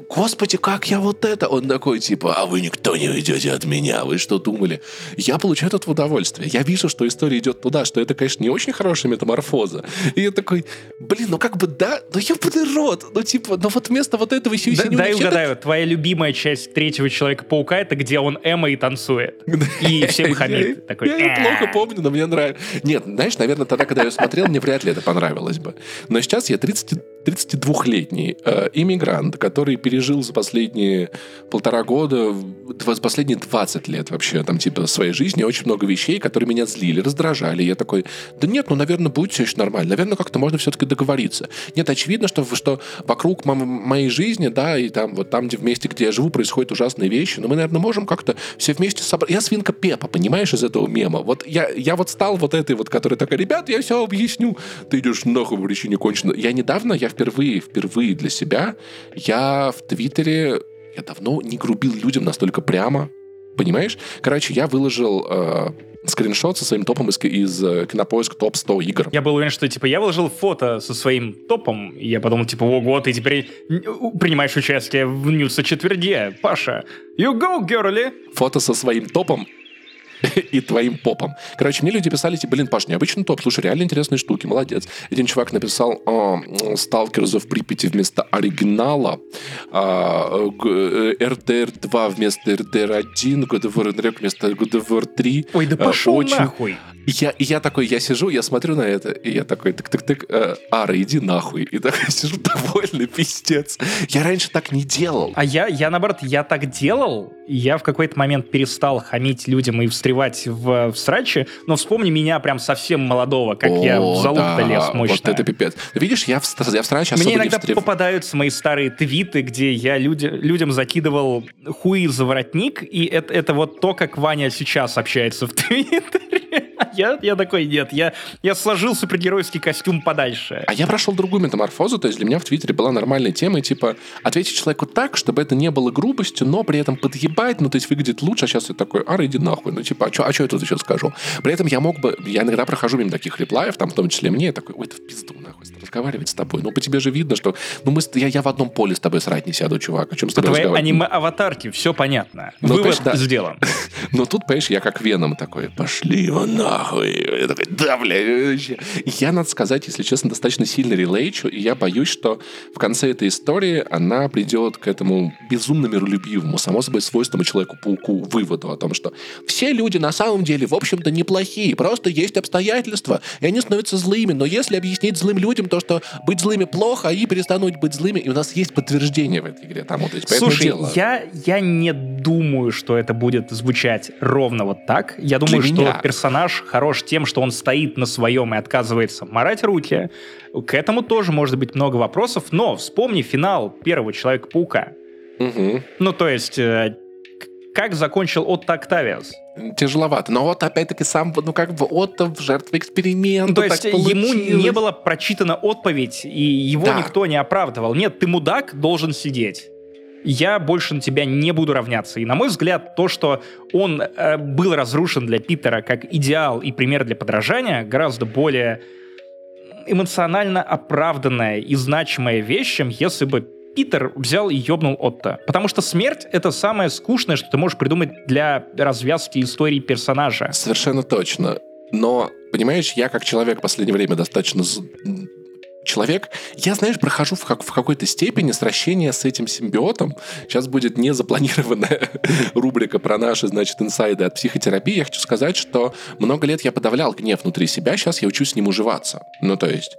Господи, как я вот это? Он такой, типа, а вы никто не уйдете от меня, вы что думали? Я получаю этого удовольствие. Я вижу, что история идет туда, что это, конечно, не очень хорошая метаморфоза. И я такой, блин, ну как бы да, ну ебаный рот, ну типа, ну вот вместо вот этого Сью да, Дай угадаю, твоя любимая часть третьего Человека-паука это где он Эмма и танцует. И всем хамит. Такой, я плохо помню, но мне нравится. Нет, знаешь, наверное, тогда, когда я смотрел, мне вряд ли это понравилось бы. Но сейчас я 30, 32-летний э, иммигрант, который пережил за последние полтора года, за последние 20 лет вообще, там, типа, своей жизни очень много вещей, которые меня злили, раздражали. Я такой, да нет, ну, наверное, будет все еще нормально. Наверное, как-то можно все-таки договориться. Нет, очевидно, что, что вокруг моей жизни да, и там вот там, где вместе, где я живу, происходят ужасные вещи, но мы, наверное, можем как-то все вместе собрать. Я свинка Пепа, понимаешь, из этого мема. Вот я, я вот стал вот этой вот, которая такая, ребят, я все объясню. Ты идешь нахуй в причине кончено. Я недавно, я впервые, впервые для себя, я в Твиттере, я давно не грубил людям настолько прямо, Понимаешь? Короче, я выложил э, скриншот со своим топом из, из э, кинопоиска топ 100 игр. Я был уверен, что типа я выложил фото со своим топом, и я подумал, типа, ого, ты теперь принимаешь участие в Ньюса четверге, Паша. You go, girly! Фото со своим топом и твоим попом. Короче, мне люди писали, типа, блин, Паш, необычный топ, слушай, реально интересные штуки, молодец. Один чувак написал Stalkers of Припяти вместо оригинала, RDR 2 вместо RDR 1, God of War вместо God of War 3. Ой, да пошел Очень... Я, я такой, я сижу, я смотрю на это, и я такой, тык-тык-тык, э, Ара, иди нахуй. И так сижу довольный, пиздец. Я раньше так не делал. А я, я наоборот, я так делал, я в какой-то момент перестал хамить людям и встревать в, в срачи, но вспомни меня прям совсем молодого, как О, я в залуп-то да, лез мощно. Вот это пипец. Видишь, я в, я в сраче Мне иногда встрев... попадаются мои старые твиты, где я люди, людям закидывал хуи за воротник, и это, это вот то, как Ваня сейчас общается в Твиттере. Я, я такой, нет, я, я сложил супергеройский костюм подальше. А я прошел другую метаморфозу, то есть для меня в Твиттере была нормальная тема, типа, ответить человеку так, чтобы это не было грубостью, но при этом подъебать, ну, то есть выглядит лучше, а сейчас я такой, ара, иди нахуй, ну, типа, а что а чё я тут еще скажу? При этом я мог бы, я иногда прохожу мимо таких реплаев, там, в том числе мне, я такой, ой, это в пизду, нахуй, разговаривать с тобой. Ну, по тебе же видно, что, ну, мы, я, я в одном поле с тобой срать не сяду, чувак, о чем с тобой По твоей аниме-аватарки, все понятно. Ну, Вывод да. сделан. Но тут, понимаешь, я как Веном такой, пошли его нахуй. Я такой, да, бля. Я, надо сказать, если честно, достаточно сильно релейчу, и я боюсь, что в конце этой истории она придет к этому безумно миролюбивому, само собой, свойственному Человеку-пауку выводу о том, что все люди на самом деле, в общем-то, неплохие, просто есть обстоятельства, и они становятся злыми, но если объяснить злым людям то, что быть злыми плохо, а и перестанут быть злыми, и у нас есть подтверждение в этой игре. Там, вот, есть, Слушай, дело. Я, я не думаю, что это будет звучать ровно вот так. Я думаю, Для что меня. персонаж хорош тем, что он стоит на своем и отказывается морать руки. К этому тоже может быть много вопросов, но вспомни финал первого Человека-паука. Угу. Ну, то есть, э, как закончил Отто Октавиас? Тяжеловато. Но вот опять-таки сам, ну как бы Отто в жертве эксперимента. Ну, то есть ему не было прочитана отповедь, и его да. никто не оправдывал. Нет, ты мудак, должен сидеть я больше на тебя не буду равняться. И, на мой взгляд, то, что он э, был разрушен для Питера как идеал и пример для подражания, гораздо более эмоционально оправданная и значимая вещь, чем если бы Питер взял и ёбнул Отто. Потому что смерть — это самое скучное, что ты можешь придумать для развязки истории персонажа. Совершенно точно. Но, понимаешь, я как человек в последнее время достаточно человек, я, знаешь, прохожу в, как, в какой-то степени сращение с этим симбиотом. Сейчас будет незапланированная рубрика про наши, значит, инсайды от психотерапии. Я хочу сказать, что много лет я подавлял гнев внутри себя, сейчас я учусь с ним уживаться. Ну, то есть,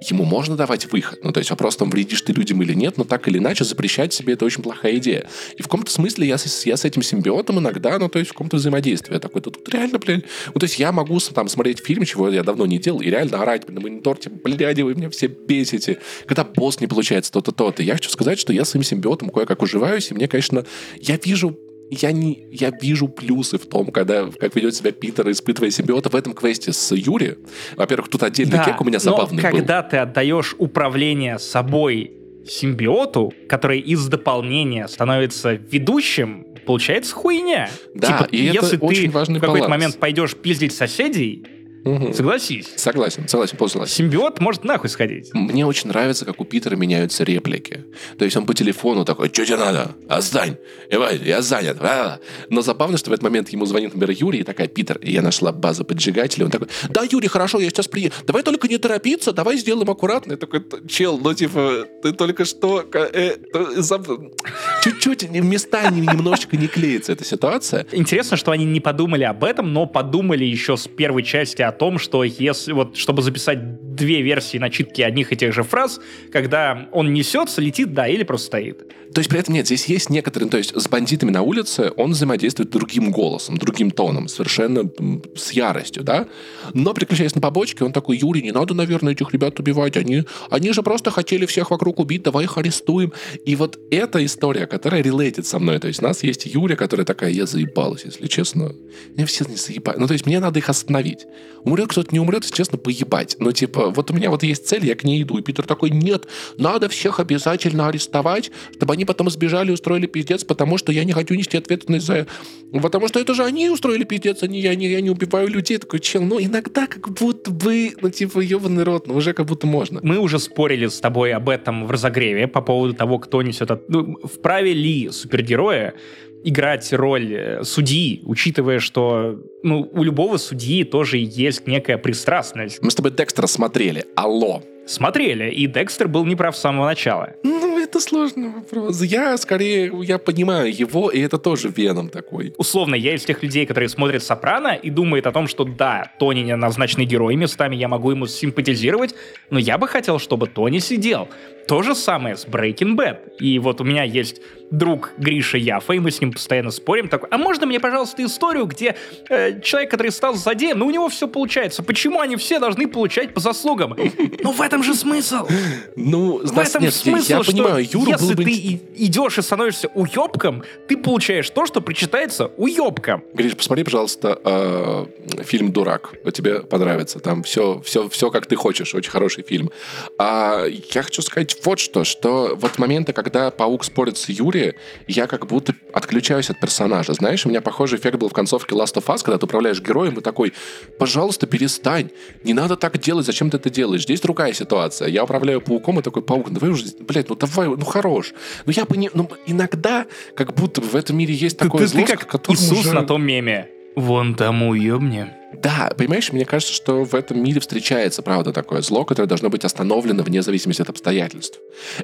ему можно давать выход. Ну, то есть вопрос, там, вредишь ты людям или нет, но так или иначе запрещать себе это очень плохая идея. И в каком-то смысле я, с, я с этим симбиотом иногда, ну, то есть в каком-то взаимодействии. Я такой, тут реально, блин, ну, то есть я могу там смотреть фильм, чего я давно не делал, и реально орать на монитор, типа, бляди, вы меня все бесите. Когда босс не получается то-то, то-то. Я хочу сказать, что я своим симбиотом кое-как уживаюсь, и мне, конечно, я вижу я, не, я вижу плюсы в том, когда, как ведет себя Питер, испытывая симбиота в этом квесте с Юри. Во-первых, тут отдельный да, кек у меня забавный но когда был. ты отдаешь управление собой симбиоту, который из дополнения становится ведущим, получается хуйня. Да, типа, и если это ты очень важный в какой-то момент пойдешь пиздить соседей, Угу. Согласись. Согласен, согласен, полностью согласен. Симбиот может нахуй сходить. Мне очень нравится, как у Питера меняются реплики. То есть он по телефону такой, что тебе надо? Отстань. Ивай, я занят. А-а-а. Но забавно, что в этот момент ему звонит, например, Юрий, и такая, Питер, и я нашла базу поджигателей. Он такой, да, Юрий, хорошо, я сейчас приеду. Давай только не торопиться, давай сделаем аккуратно. Я такой, чел, ну типа, ты только что... Э, Чуть-чуть места немножечко не клеится эта ситуация. Интересно, что они не подумали об этом, но подумали еще с первой части о том, что если вот, чтобы записать две версии начитки одних и тех же фраз, когда он несется, летит, да, или просто стоит. То есть при этом нет, здесь есть некоторые, то есть с бандитами на улице он взаимодействует другим голосом, другим тоном, совершенно с яростью, да? Но приключаясь на побочке, он такой, Юрий, не надо, наверное, этих ребят убивать, они, они же просто хотели всех вокруг убить, давай их арестуем. И вот эта история, которая релейтит со мной, то есть у нас есть Юля, которая такая, я заебалась, если честно. Мне все не заебали. Ну, то есть мне надо их остановить. Умрет кто-то, не умрет, честно, поебать. Ну, типа, вот у меня вот есть цель, я к ней иду. И Питер такой, нет, надо всех обязательно арестовать, чтобы они потом сбежали и устроили пиздец, потому что я не хочу нести ответственность за... Потому что это же они устроили пиздец, они, я, не, я не убиваю людей. Такой, чел, ну, иногда как будто бы, ну, типа, ебаный рот, ну, уже как будто можно. Мы уже спорили с тобой об этом в разогреве по поводу того, кто несет... От... Ну, вправе ли супергероя играть роль э, судьи, учитывая, что ну, у любого судьи тоже есть некая пристрастность. Мы с тобой Декстера смотрели. Алло. Смотрели, и Декстер был неправ с самого начала. Ну, это сложный вопрос. Я скорее, я понимаю его, и это тоже Веном такой. Условно, я из тех людей, которые смотрят «Сопрано» и думают о том, что да, Тони не назначенный герой, местами я могу ему симпатизировать, но я бы хотел, чтобы Тони сидел. То же самое с Breaking Bad. И вот у меня есть друг Гриша Яфа, и мы с ним постоянно спорим. Такой, а можно мне, пожалуйста, историю, где э, человек, который стал злодеем, ну у него все получается. Почему они все должны получать по заслугам? Ну в этом же смысл. Ну, в этом нет, смысл, я, понимаю, Юра если бы... ты идешь и становишься уебком, ты получаешь то, что причитается уебком. Гриш, посмотри, пожалуйста, э, фильм «Дурак». Тебе понравится. Там все, все, все, как ты хочешь. Очень хороший фильм. А я хочу сказать вот что, что вот моменты, когда Паук спорит с истории, я как будто отключаюсь от персонажа. Знаешь, у меня похожий эффект был в концовке Last of Us, когда ты управляешь героем и такой, пожалуйста, перестань, не надо так делать, зачем ты это делаешь? Здесь другая ситуация. Я управляю пауком и такой, паук, давай уже, блядь, ну давай, ну хорош. Ну я понимаю, ну иногда как будто в этом мире есть такое ты, зло, ты как Иисус уже... на том меме. Вон тому уебне. Да, понимаешь, мне кажется, что в этом мире встречается, правда, такое зло, которое должно быть остановлено вне зависимости от обстоятельств.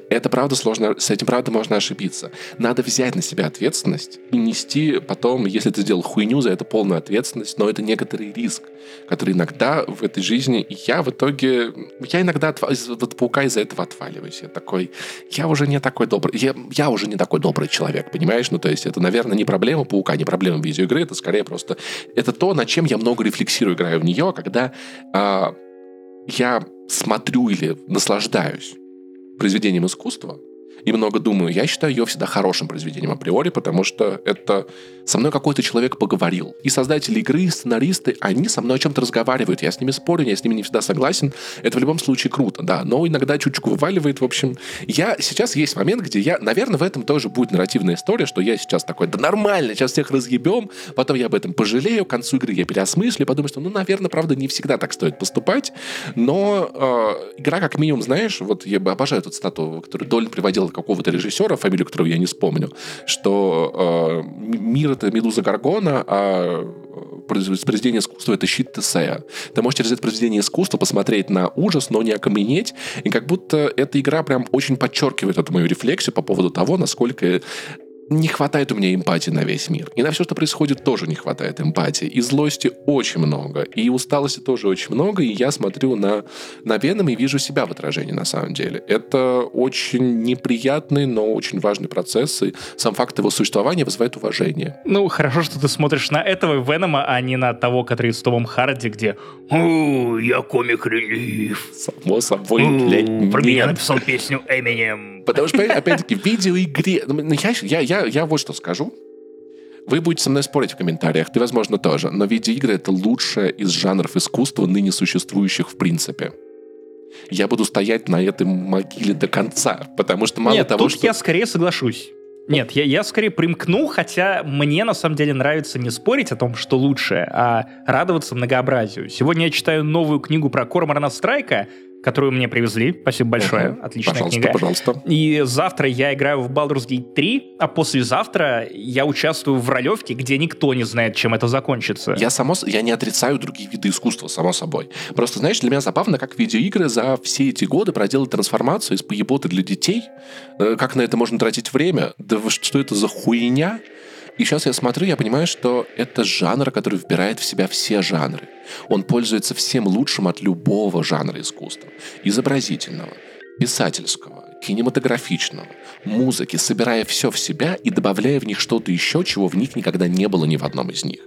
Это, правда, сложно, с этим, правда, можно ошибиться. Надо взять на себя ответственность и нести потом, если ты сделал хуйню, за это полную ответственность, но это некоторый риск, который иногда в этой жизни, я в итоге, я иногда от, от паука из-за этого отваливаюсь. Я такой, я уже не такой добрый, я, я уже не такой добрый человек, понимаешь? Ну, то есть это, наверное, не проблема паука, не проблема видеоигры, это скорее просто, это то, над чем я много рефлексирую рефлексирую, играю в нее, когда э, я смотрю или наслаждаюсь произведением искусства, и много думаю. Я считаю ее всегда хорошим произведением априори, потому что это со мной какой-то человек поговорил. И создатели игры, и сценаристы, они со мной о чем-то разговаривают. Я с ними спорю, я с ними не всегда согласен. Это в любом случае круто, да. Но иногда чуточку вываливает. В общем, я сейчас есть момент, где я, наверное, в этом тоже будет нарративная история, что я сейчас такой, да нормально, сейчас всех разъебем, потом я об этом пожалею, к концу игры я переосмыслю, подумаю, что, ну, наверное, правда, не всегда так стоит поступать, но э, игра, как минимум, знаешь, вот я бы обожаю эту стату, которую Долин приводил какого-то режиссера, фамилию которого я не вспомню, что э, мир это Медуза Гаргона, а э, произведение искусства это щит Тесея. Ты можешь через это произведение искусства посмотреть на ужас, но не окаменеть, и как будто эта игра прям очень подчеркивает эту мою рефлексию по поводу того, насколько не хватает у меня эмпатии на весь мир. И на все, что происходит, тоже не хватает эмпатии. И злости очень много. И усталости тоже очень много. И я смотрю на, на Веном и вижу себя в отражении на самом деле. Это очень неприятный, но очень важный процесс. И сам факт его существования вызывает уважение. Ну, хорошо, что ты смотришь на этого Венома, а не на того, который с Томом Харди, где «О, я комик-релив». Само собой, блядь, Про меня написал песню Эминем. Потому что, опять-таки, в видеоигре... Ну, я, я, я, я вот что скажу. Вы будете со мной спорить в комментариях, ты, возможно, тоже. Но видеоигры — это лучшее из жанров искусства, ныне существующих в принципе. Я буду стоять на этой могиле до конца, потому что мало Нет, того, тут что... я скорее соглашусь. Нет, я, я скорее примкну, хотя мне на самом деле нравится не спорить о том, что лучше, а радоваться многообразию. Сегодня я читаю новую книгу про Корморана Страйка, которую мне привезли. Спасибо большое. Uh-huh. Отличная пожалуйста, книга. Пожалуйста. И завтра я играю в Baldur's Gate 3, а послезавтра я участвую в ролевке, где никто не знает, чем это закончится. Я, само, я не отрицаю другие виды искусства, само собой. Просто, знаешь, для меня забавно, как видеоигры за все эти годы проделали трансформацию из поеботы для детей. Э, как на это можно тратить время? Да что это за хуйня? И сейчас я смотрю, я понимаю, что это жанр, который вбирает в себя все жанры. Он пользуется всем лучшим от любого жанра искусства. Изобразительного, писательского, кинематографичного, музыки, собирая все в себя и добавляя в них что-то еще, чего в них никогда не было ни в одном из них.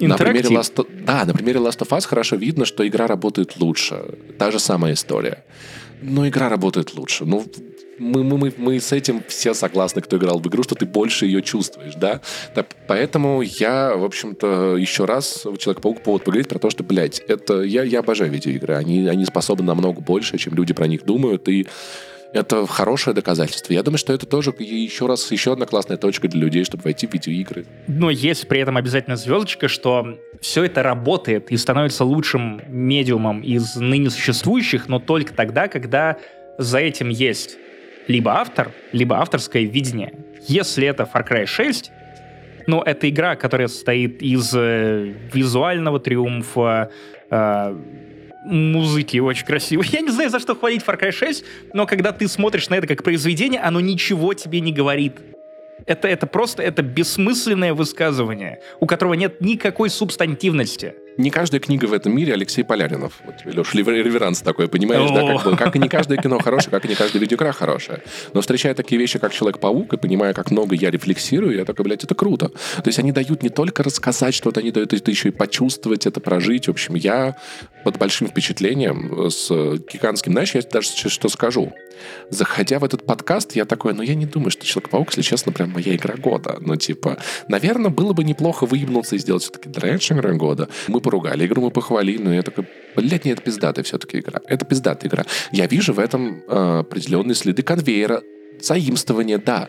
На примере Last. Да, на примере Last of Us хорошо видно, что игра работает лучше. Та же самая история. Но игра работает лучше. Ну, мы, мы, мы, мы с этим все согласны, кто играл в игру, что ты больше ее чувствуешь, да? Так, поэтому я, в общем-то, еще раз Человек-паук повод поговорить про то, что, блядь, это... Я, я обожаю видеоигры. Они, они способны намного больше, чем люди про них думают, и это хорошее доказательство. Я думаю, что это тоже еще раз, еще одна классная точка для людей, чтобы войти в видеоигры. Но есть при этом обязательно звездочка, что все это работает и становится лучшим медиумом из ныне существующих, но только тогда, когда за этим есть либо автор, либо авторское видение. Если это Far Cry 6, Но это игра, которая состоит из э, визуального триумфа, э, музыки очень красиво. Я не знаю, за что хвалить Far Cry 6, но когда ты смотришь на это как произведение, оно ничего тебе не говорит. Это, это просто это бессмысленное высказывание, у которого нет никакой субстантивности не каждая книга в этом мире Алексей Поляринов. Вот тебе, Леш, реверанс такой, понимаешь, да? Как, бы, как и не каждое кино хорошее, как и не каждая видеоигра хорошая. Но встречая такие вещи, как Человек-паук, и понимая, как много я рефлексирую, я такой, блядь, это круто. То есть они дают не только рассказать что-то, они дают это еще и почувствовать, это прожить. В общем, я под большим впечатлением, с гигантским, знаешь, я даже сейчас что скажу. Заходя в этот подкаст, я такой, ну я не думаю, что Человек-паук, если честно, прям моя игра года. Ну типа, наверное, было бы неплохо выебнуться и сделать все-таки Дрэндж игра года. Мы поругали игру, мы похвалили, но я такой, блядь, нет, это пиздатая все-таки игра. Это пиздатая игра. Я вижу в этом э, определенные следы конвейера, заимствования, да.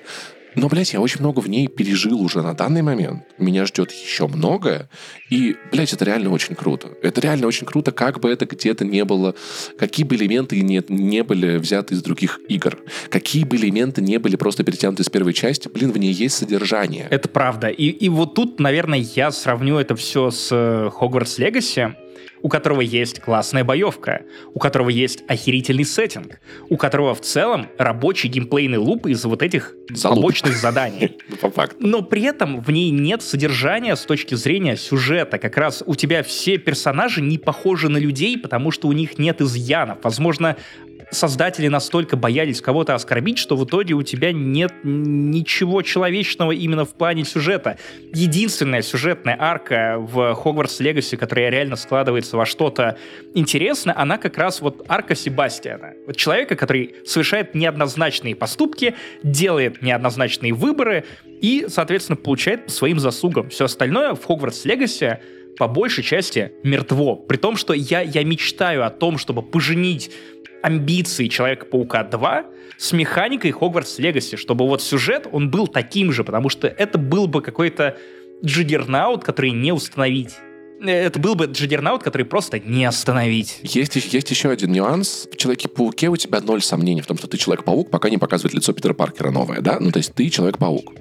Но, блядь, я очень много в ней пережил уже на данный момент. Меня ждет еще многое. И, блядь, это реально очень круто. Это реально очень круто, как бы это где-то не было, какие бы элементы не, не были взяты из других игр, какие бы элементы не были просто перетянуты из первой части, блин, в ней есть содержание. Это правда. И, и вот тут, наверное, я сравню это все с Hogwarts Legacy, у которого есть классная боевка, у которого есть охерительный сеттинг, у которого в целом рабочий геймплейный луп из вот этих Залуп. побочных заданий. Ну. Но при этом в ней нет содержания с точки зрения сюжета. Как раз у тебя все персонажи не похожи на людей, потому что у них нет изъянов. Возможно, создатели настолько боялись кого-то оскорбить, что в итоге у тебя нет ничего человечного именно в плане сюжета. Единственная сюжетная арка в Хогвартс Легаси, которая реально складывается во что-то интересное, она как раз вот арка Себастьяна. Вот человека, который совершает неоднозначные поступки, делает неоднозначные выборы и, соответственно, получает по своим заслугам. Все остальное в Хогвартс Легаси по большей части мертво. При том, что я, я мечтаю о том, чтобы поженить амбиции Человека-паука 2 с механикой Хогвартс Легаси, чтобы вот сюжет, он был таким же, потому что это был бы какой-то джиггернаут, который не установить. Это был бы джиггернаут, который просто не остановить. Есть, есть еще один нюанс. В Человеке-пауке у тебя ноль сомнений в том, что ты Человек-паук, пока не показывает лицо Питера Паркера новое, да? Ну, то есть ты Человек-паук.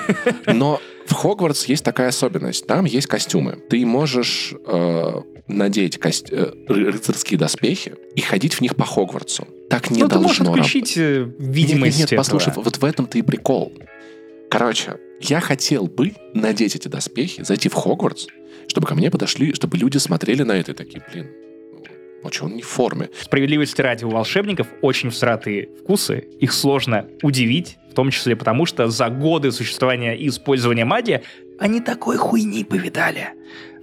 Но в Хогвартс есть такая особенность. Там есть костюмы. Ты можешь э, надеть кост... э, рыцарские доспехи и ходить в них по Хогвартсу. Так не ну, должно ты можешь отключить раб... видимость Нет, нет, послушай, вот в этом-то и прикол. Короче, я хотел бы надеть эти доспехи, зайти в Хогвартс, чтобы ко мне подошли, чтобы люди смотрели на это и такие, блин, ну что он не в форме? Справедливости ради, у волшебников очень всратые вкусы, их сложно удивить, в том числе потому, что за годы существования и использования магии они такой хуйни повидали.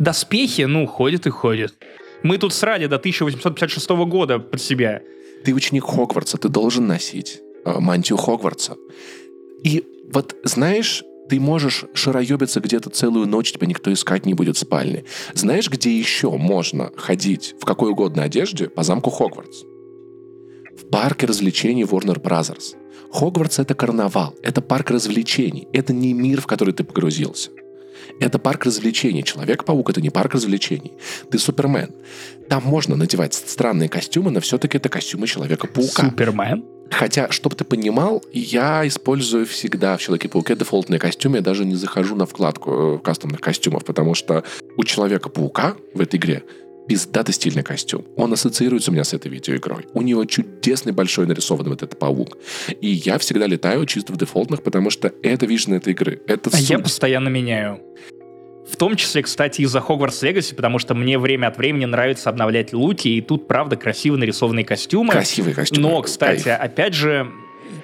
Доспехи, ну, ходят и ходят. Мы тут срали до 1856 года под себя. Ты ученик Хогвартса, ты должен носить э, мантию Хогвартса. И вот, знаешь, ты можешь шароебиться где-то целую ночь, тебя никто искать не будет в спальне. Знаешь, где еще можно ходить в какой угодно одежде по замку Хогвартс? В парке развлечений Warner Brothers. Хогвартс — это карнавал, это парк развлечений, это не мир, в который ты погрузился. Это парк развлечений. Человек-паук — это не парк развлечений. Ты Супермен. Там можно надевать странные костюмы, но все-таки это костюмы Человека-паука. Супермен? Хотя, чтобы ты понимал, я использую всегда в Человеке-пауке дефолтные костюмы. Я даже не захожу на вкладку э, кастомных костюмов, потому что у Человека-паука в этой игре пиздатый стильный костюм. Он ассоциируется у меня с этой видеоигрой. У него чудесный большой нарисованный вот этот паук. И я всегда летаю чисто в дефолтных, потому что это вижен этой игры. Это а суть. я постоянно меняю. В том числе, кстати, из-за Хогвартс Легаси, потому что мне время от времени нравится обновлять луки, и тут, правда, красиво нарисованные костюмы. Красивые костюмы. Но, кстати, Кайф. опять же,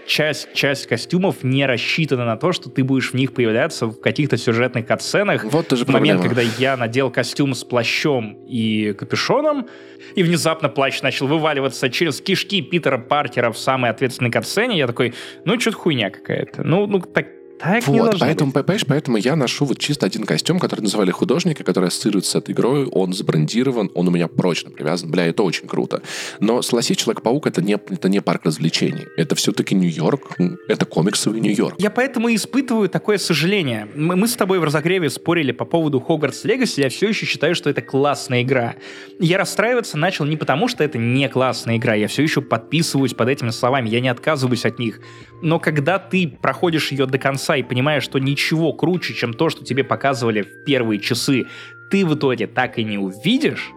часть, часть костюмов не рассчитана на то, что ты будешь в них появляться в каких-то сюжетных катсценах. Вот тоже В момент, когда я надел костюм с плащом и капюшоном, и внезапно плащ начал вываливаться через кишки Питера Паркера в самой ответственной катсцене, я такой, ну, что-то хуйня какая-то. Ну, ну так, так вот, поэтому, быть. понимаешь, поэтому я ношу вот чисто один костюм, который называли художника, который ассоциируется с этой игрой, он забрендирован, он у меня прочно привязан. Бля, это очень круто. Но согласись, Человек-паук это не, это не парк развлечений. Это все-таки Нью-Йорк, это комиксовый Нью-Йорк. Я поэтому испытываю такое сожаление. Мы, мы с тобой в разогреве спорили по поводу Хогвартс Легаси, я все еще считаю, что это классная игра. Я расстраиваться начал не потому, что это не классная игра, я все еще подписываюсь под этими словами, я не отказываюсь от них. Но когда ты проходишь ее до конца, конца и понимая, что ничего круче, чем то, что тебе показывали в первые часы, ты в итоге так и не увидишь,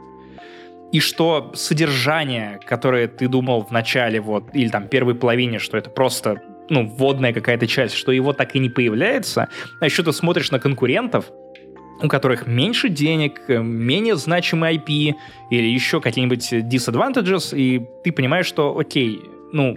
и что содержание, которое ты думал в начале, вот, или там первой половине, что это просто ну, вводная какая-то часть, что его так и не появляется, а еще ты смотришь на конкурентов, у которых меньше денег, менее значимый IP или еще какие-нибудь disadvantages, и ты понимаешь, что окей, ну,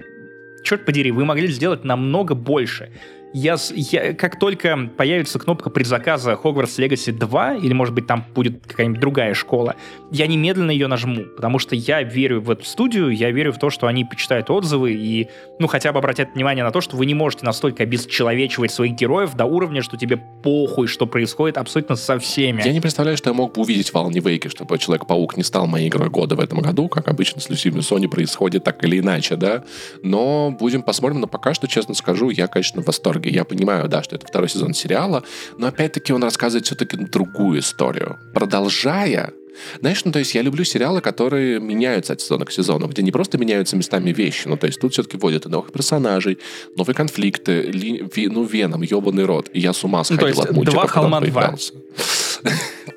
черт подери, вы могли сделать намного больше я, я, как только появится кнопка предзаказа Hogwarts Legacy 2, или, может быть, там будет какая-нибудь другая школа, я немедленно ее нажму, потому что я верю в эту студию, я верю в то, что они почитают отзывы и, ну, хотя бы обратят внимание на то, что вы не можете настолько обесчеловечивать своих героев до уровня, что тебе похуй, что происходит абсолютно со всеми. Я не представляю, что я мог бы увидеть в Alan Wake, чтобы Человек-паук не стал моей игрой года в этом году, как обычно с Люсивью Sony происходит так или иначе, да, но будем посмотрим, но пока что, честно скажу, я, конечно, в восторге восторге. Я понимаю, да, что это второй сезон сериала, но опять-таки он рассказывает все-таки другую историю. Продолжая знаешь, ну то есть я люблю сериалы, которые меняются от сезона к сезону, где не просто меняются местами вещи, ну то есть тут все-таки вводят и новых персонажей, новые конфликты, ли, ви, ну Веном, ебаный рот, и я с ума сходил ну, то есть от мультика, два холма два.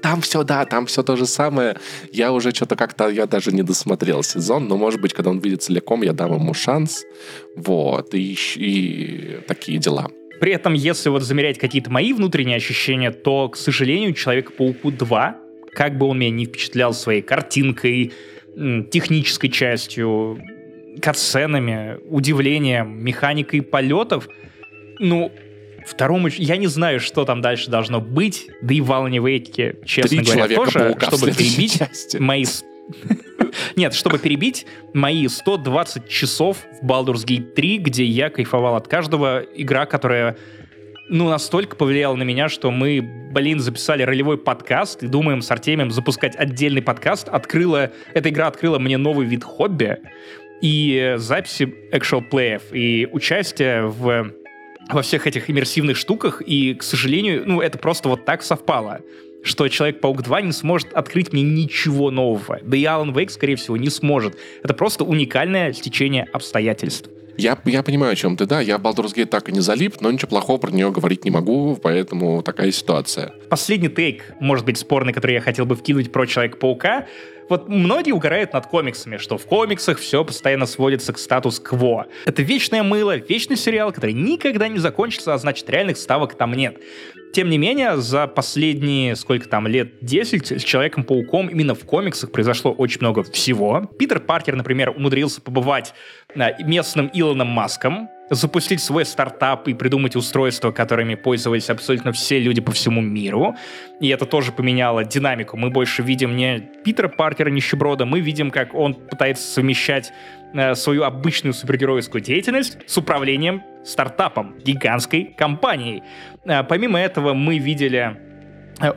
Там все, да, там все то же самое. Я уже что-то как-то, я даже не досмотрел сезон, но, может быть, когда он выйдет целиком, я дам ему шанс. Вот, и, и такие дела. При этом, если вот замерять какие-то мои внутренние ощущения, то, к сожалению, Человек-пауку 2, как бы он меня не впечатлял своей картинкой, технической частью, катсценами, удивлением, механикой полетов, ну, второму... Я не знаю, что там дальше должно быть, да и в Алане Вейке, честно Три говоря, тоже, чтобы перебить части. мои нет, чтобы перебить мои 120 часов в Baldur's Gate 3, где я кайфовал от каждого, игра, которая ну, настолько повлияла на меня, что мы, блин, записали ролевой подкаст и думаем с Артемием запускать отдельный подкаст. Открыла, эта игра открыла мне новый вид хобби и записи actual плеев и участие в во всех этих иммерсивных штуках, и, к сожалению, ну, это просто вот так совпало что Человек-паук 2 не сможет открыть мне ничего нового. Да и Alan Wake, скорее всего, не сможет. Это просто уникальное стечение обстоятельств. Я, я понимаю, о чем ты, да. Я Baldur's Gate так и не залип, но ничего плохого про нее говорить не могу, поэтому такая ситуация. Последний тейк, может быть, спорный, который я хотел бы вкинуть про Человека-паука. Вот многие угорают над комиксами, что в комиксах все постоянно сводится к статус-кво. Это вечное мыло, вечный сериал, который никогда не закончится, а значит реальных ставок там нет. Тем не менее, за последние, сколько там, лет 10 с Человеком-пауком именно в комиксах произошло очень много всего. Питер Паркер, например, умудрился побывать местным Илоном Маском, запустить свой стартап и придумать устройства, которыми пользовались абсолютно все люди по всему миру. И это тоже поменяло динамику. Мы больше видим не Питера Паркера нищеброда, мы видим, как он пытается совмещать э, свою обычную супергеройскую деятельность с управлением стартапом, гигантской компанией. Э, помимо этого мы видели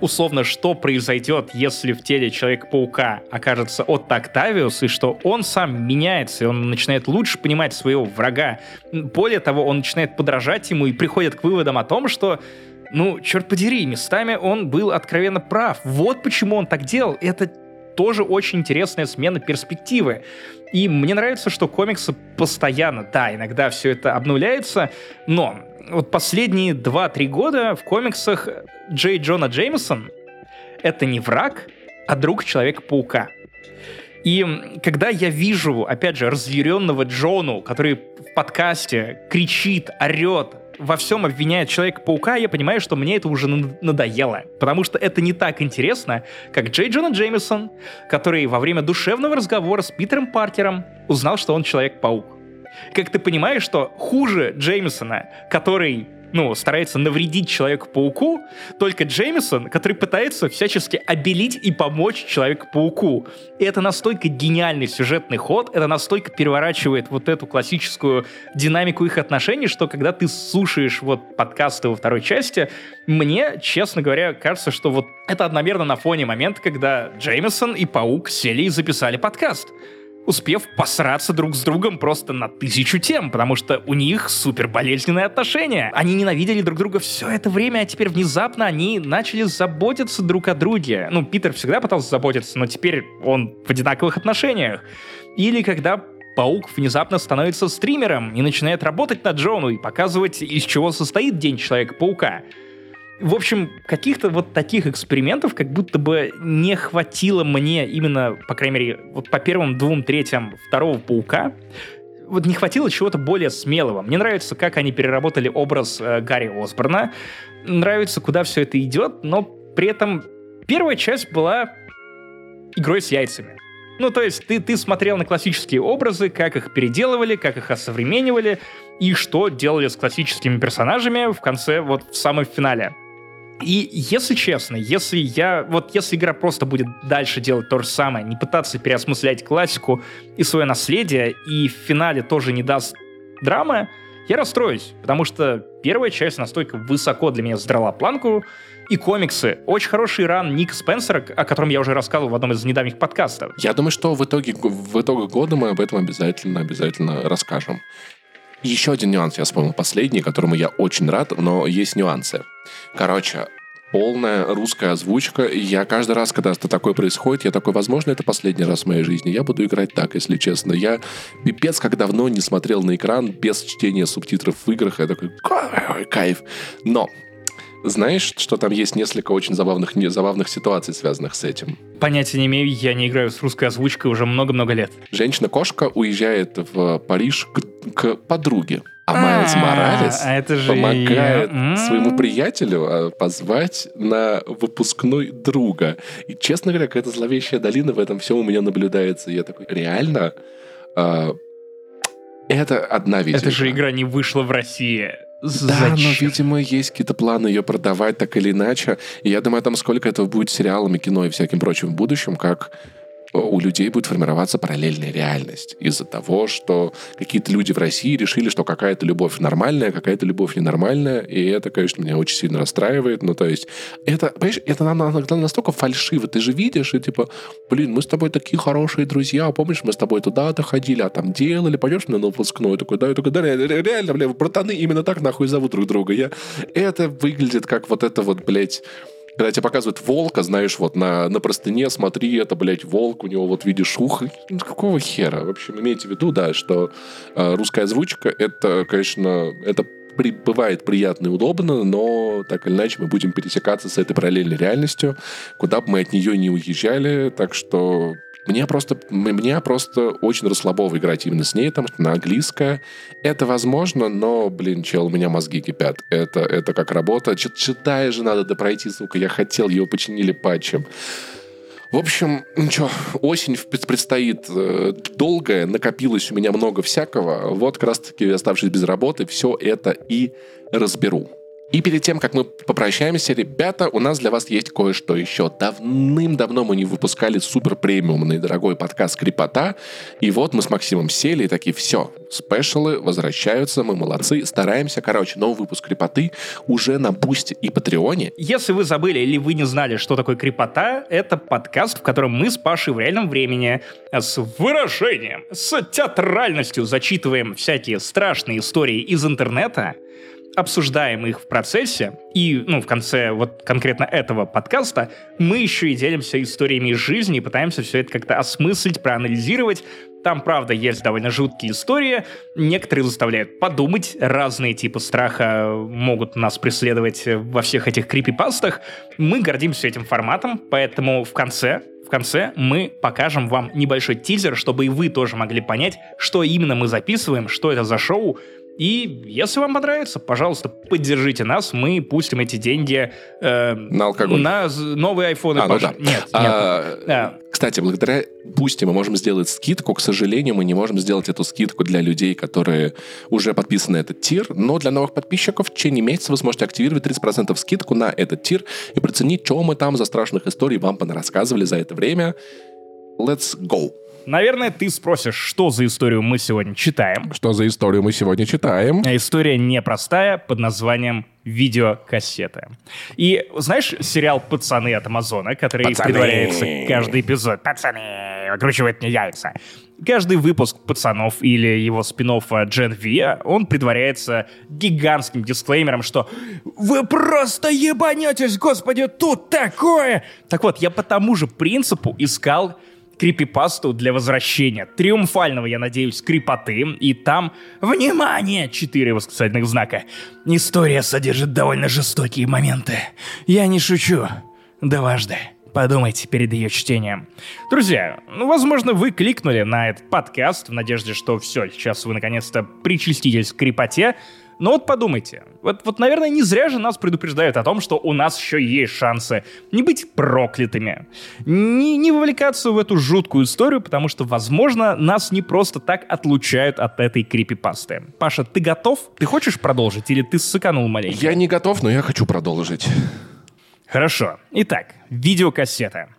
условно, что произойдет, если в теле Человека-паука окажется Отто Октавиус, и что он сам меняется, и он начинает лучше понимать своего врага. Более того, он начинает подражать ему и приходит к выводам о том, что ну, черт подери, местами он был откровенно прав. Вот почему он так делал. Это тоже очень интересная смена перспективы. И мне нравится, что комиксы постоянно, да, иногда все это обнуляется, но вот последние 2-3 года в комиксах Джей Джона Джеймисон — это не враг, а друг Человека-паука. И когда я вижу, опять же, разъяренного Джону, который в подкасте кричит, орет, во всем обвиняет Человека-паука, я понимаю, что мне это уже надоело. Потому что это не так интересно, как Джей Джона Джеймисон, который во время душевного разговора с Питером Паркером узнал, что он Человек-паук. Как ты понимаешь, что хуже Джеймисона, который ну, старается навредить Человеку-пауку, только Джеймисон, который пытается всячески обелить и помочь Человеку-пауку. И это настолько гениальный сюжетный ход, это настолько переворачивает вот эту классическую динамику их отношений, что когда ты слушаешь вот подкасты во второй части, мне, честно говоря, кажется, что вот это одномерно на фоне момента, когда Джеймисон и Паук сели и записали подкаст успев посраться друг с другом просто на тысячу тем, потому что у них супер болезненные отношения. Они ненавидели друг друга все это время, а теперь внезапно они начали заботиться друг о друге. Ну, Питер всегда пытался заботиться, но теперь он в одинаковых отношениях. Или когда Паук внезапно становится стримером и начинает работать на Джону и показывать, из чего состоит День Человека-паука. В общем, каких-то вот таких экспериментов как будто бы не хватило мне именно, по крайней мере, вот по первым двум третьям второго Паука, вот не хватило чего-то более смелого. Мне нравится, как они переработали образ э, Гарри Осборна. Нравится, куда все это идет, но при этом первая часть была игрой с яйцами. Ну, то есть ты, ты смотрел на классические образы, как их переделывали, как их осовременивали, и что делали с классическими персонажами в конце, вот в самом финале. И если честно, если я, вот если игра просто будет дальше делать то же самое, не пытаться переосмыслять классику и свое наследие, и в финале тоже не даст драмы, я расстроюсь, потому что первая часть настолько высоко для меня задрала планку, и комиксы. Очень хороший ран Ник Спенсера, о котором я уже рассказывал в одном из недавних подкастов. Я думаю, что в итоге, в итоге года мы об этом обязательно, обязательно расскажем. Еще один нюанс я вспомнил, последний, которому я очень рад, но есть нюансы. Короче, полная русская озвучка. Я каждый раз, когда это такое происходит, я такой, возможно, это последний раз в моей жизни. Я буду играть так, если честно. Я пипец как давно не смотрел на экран без чтения субтитров в играх. Я такой, кайф. Но знаешь, что там есть несколько очень забавных, не, забавных ситуаций, связанных с этим? Понятия не имею, я не играю с русской озвучкой уже много-много лет. Женщина-кошка уезжает в Париж к, к подруге. А Майлз а, Моралес это же помогает своему приятелю а, позвать на выпускной друга. И, честно говоря, какая-то зловещая долина в этом всем у меня наблюдается. Я такой, реально? А, это одна видеоигра. Это же игра не вышла в России. Да, но, видимо, есть какие-то планы ее продавать так или иначе. И я думаю, там сколько этого будет сериалами, кино и всяким прочим в будущем, как у людей будет формироваться параллельная реальность из-за того, что какие-то люди в России решили, что какая-то любовь нормальная, какая-то любовь ненормальная, и это, конечно, меня очень сильно расстраивает. Ну, то есть, это, понимаешь, это настолько фальшиво. Ты же видишь, и типа, блин, мы с тобой такие хорошие друзья, помнишь, мы с тобой туда-то ходили, а там делали, пойдешь на выпускной? Такой, да, я такой, да, реально, блядь, братаны именно так нахуй зовут друг друга. Я... Это выглядит как вот это вот, блядь, когда тебе показывают волка, знаешь, вот на, на простыне, смотри, это, блядь, волк, у него вот видишь ухо. Какого хера? В общем, имейте в виду, да, что э, русская озвучка, это, конечно, это при, бывает приятно и удобно, но так или иначе мы будем пересекаться с этой параллельной реальностью, куда бы мы от нее не уезжали, так что мне просто, мне просто очень расслабово играть именно с ней, потому что на английское. Это возможно, но, блин, чел, у меня мозги кипят. Это, это как работа. Читая же надо допройти, сука. Я хотел, его починили патчем. В общем, ничего, осень предстоит э, долгая, накопилось у меня много всякого. Вот как раз-таки, оставшись без работы, все это и разберу. И перед тем, как мы попрощаемся, ребята, у нас для вас есть кое-что еще. Давным-давно мы не выпускали супер премиумный дорогой подкаст Крипота. И вот мы с Максимом сели и такие, все, спешалы возвращаются, мы молодцы, стараемся. Короче, новый выпуск Крипоты уже на Бусте и Патреоне. Если вы забыли или вы не знали, что такое Крипота, это подкаст, в котором мы с Пашей в реальном времени с выражением, с театральностью зачитываем всякие страшные истории из интернета, обсуждаем их в процессе, и, ну, в конце вот конкретно этого подкаста, мы еще и делимся историями из жизни и пытаемся все это как-то осмыслить, проанализировать. Там, правда, есть довольно жуткие истории, некоторые заставляют подумать, разные типы страха могут нас преследовать во всех этих крипипастах. Мы гордимся этим форматом, поэтому в конце в конце мы покажем вам небольшой тизер, чтобы и вы тоже могли понять, что именно мы записываем, что это за шоу, и если вам понравится, пожалуйста, поддержите нас, мы пустим эти деньги э, на алкоголь. На новые айфоны. А, ну да. Нет, а, нет. А, кстати, благодаря Бусти мы можем сделать скидку. К сожалению, мы не можем сделать эту скидку для людей, которые уже подписаны на этот тир. Но для новых подписчиков в течение месяца вы сможете активировать 30% скидку на этот тир и проценить, что мы там за страшных историй вам рассказывали за это время. Let's go! Наверное, ты спросишь, что за историю мы сегодня читаем. Что за историю мы сегодня читаем? А история непростая, под названием видеокассеты. И знаешь сериал «Пацаны» от Амазона, который Пацаны. предваряется каждый эпизод? «Пацаны!» выкручивает мне яйца. Каждый выпуск «Пацанов» или его спин Gen V, он предваряется гигантским дисклеймером, что «Вы просто ебанетесь, господи, тут такое!» Так вот, я по тому же принципу искал крипипасту для возвращения триумфального, я надеюсь, крипоты. И там, внимание, четыре восклицательных знака. История содержит довольно жестокие моменты. Я не шучу. Дважды. Подумайте перед ее чтением. Друзья, ну, возможно, вы кликнули на этот подкаст в надежде, что все, сейчас вы наконец-то причаститесь к крепоте, но вот подумайте, вот, вот, наверное, не зря же нас предупреждают о том, что у нас еще есть шансы не быть проклятыми, не, не вовлекаться в эту жуткую историю, потому что, возможно, нас не просто так отлучают от этой крипипасты. Паша, ты готов? Ты хочешь продолжить или ты ссыканул маленько? Я не готов, но я хочу продолжить. Хорошо. Итак, видеокассета.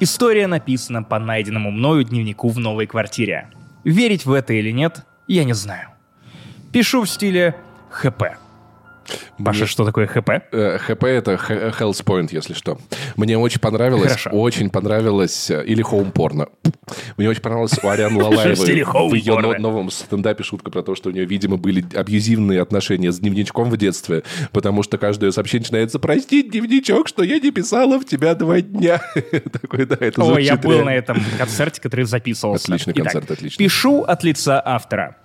История написана по найденному мною дневнику в новой квартире. Верить в это или нет, я не знаю. Пишу в стиле ХП. Паша, что такое ХП? Э, ХП это Health Point, если что. Мне очень понравилось, Хорошо. очень понравилось, э, или Home Porno. Мне очень понравилось у Арианы Лалаевой в ее новом стендапе шутка про то, что у нее, видимо, были абьюзивные отношения с дневничком в детстве, потому что каждое сообщение начинается «Прости, дневничок, что я не писала в тебя два дня». Такой, да, это О, я был на этом концерте, который записывался. Отличный концерт, отличный. Пишу от лица автора.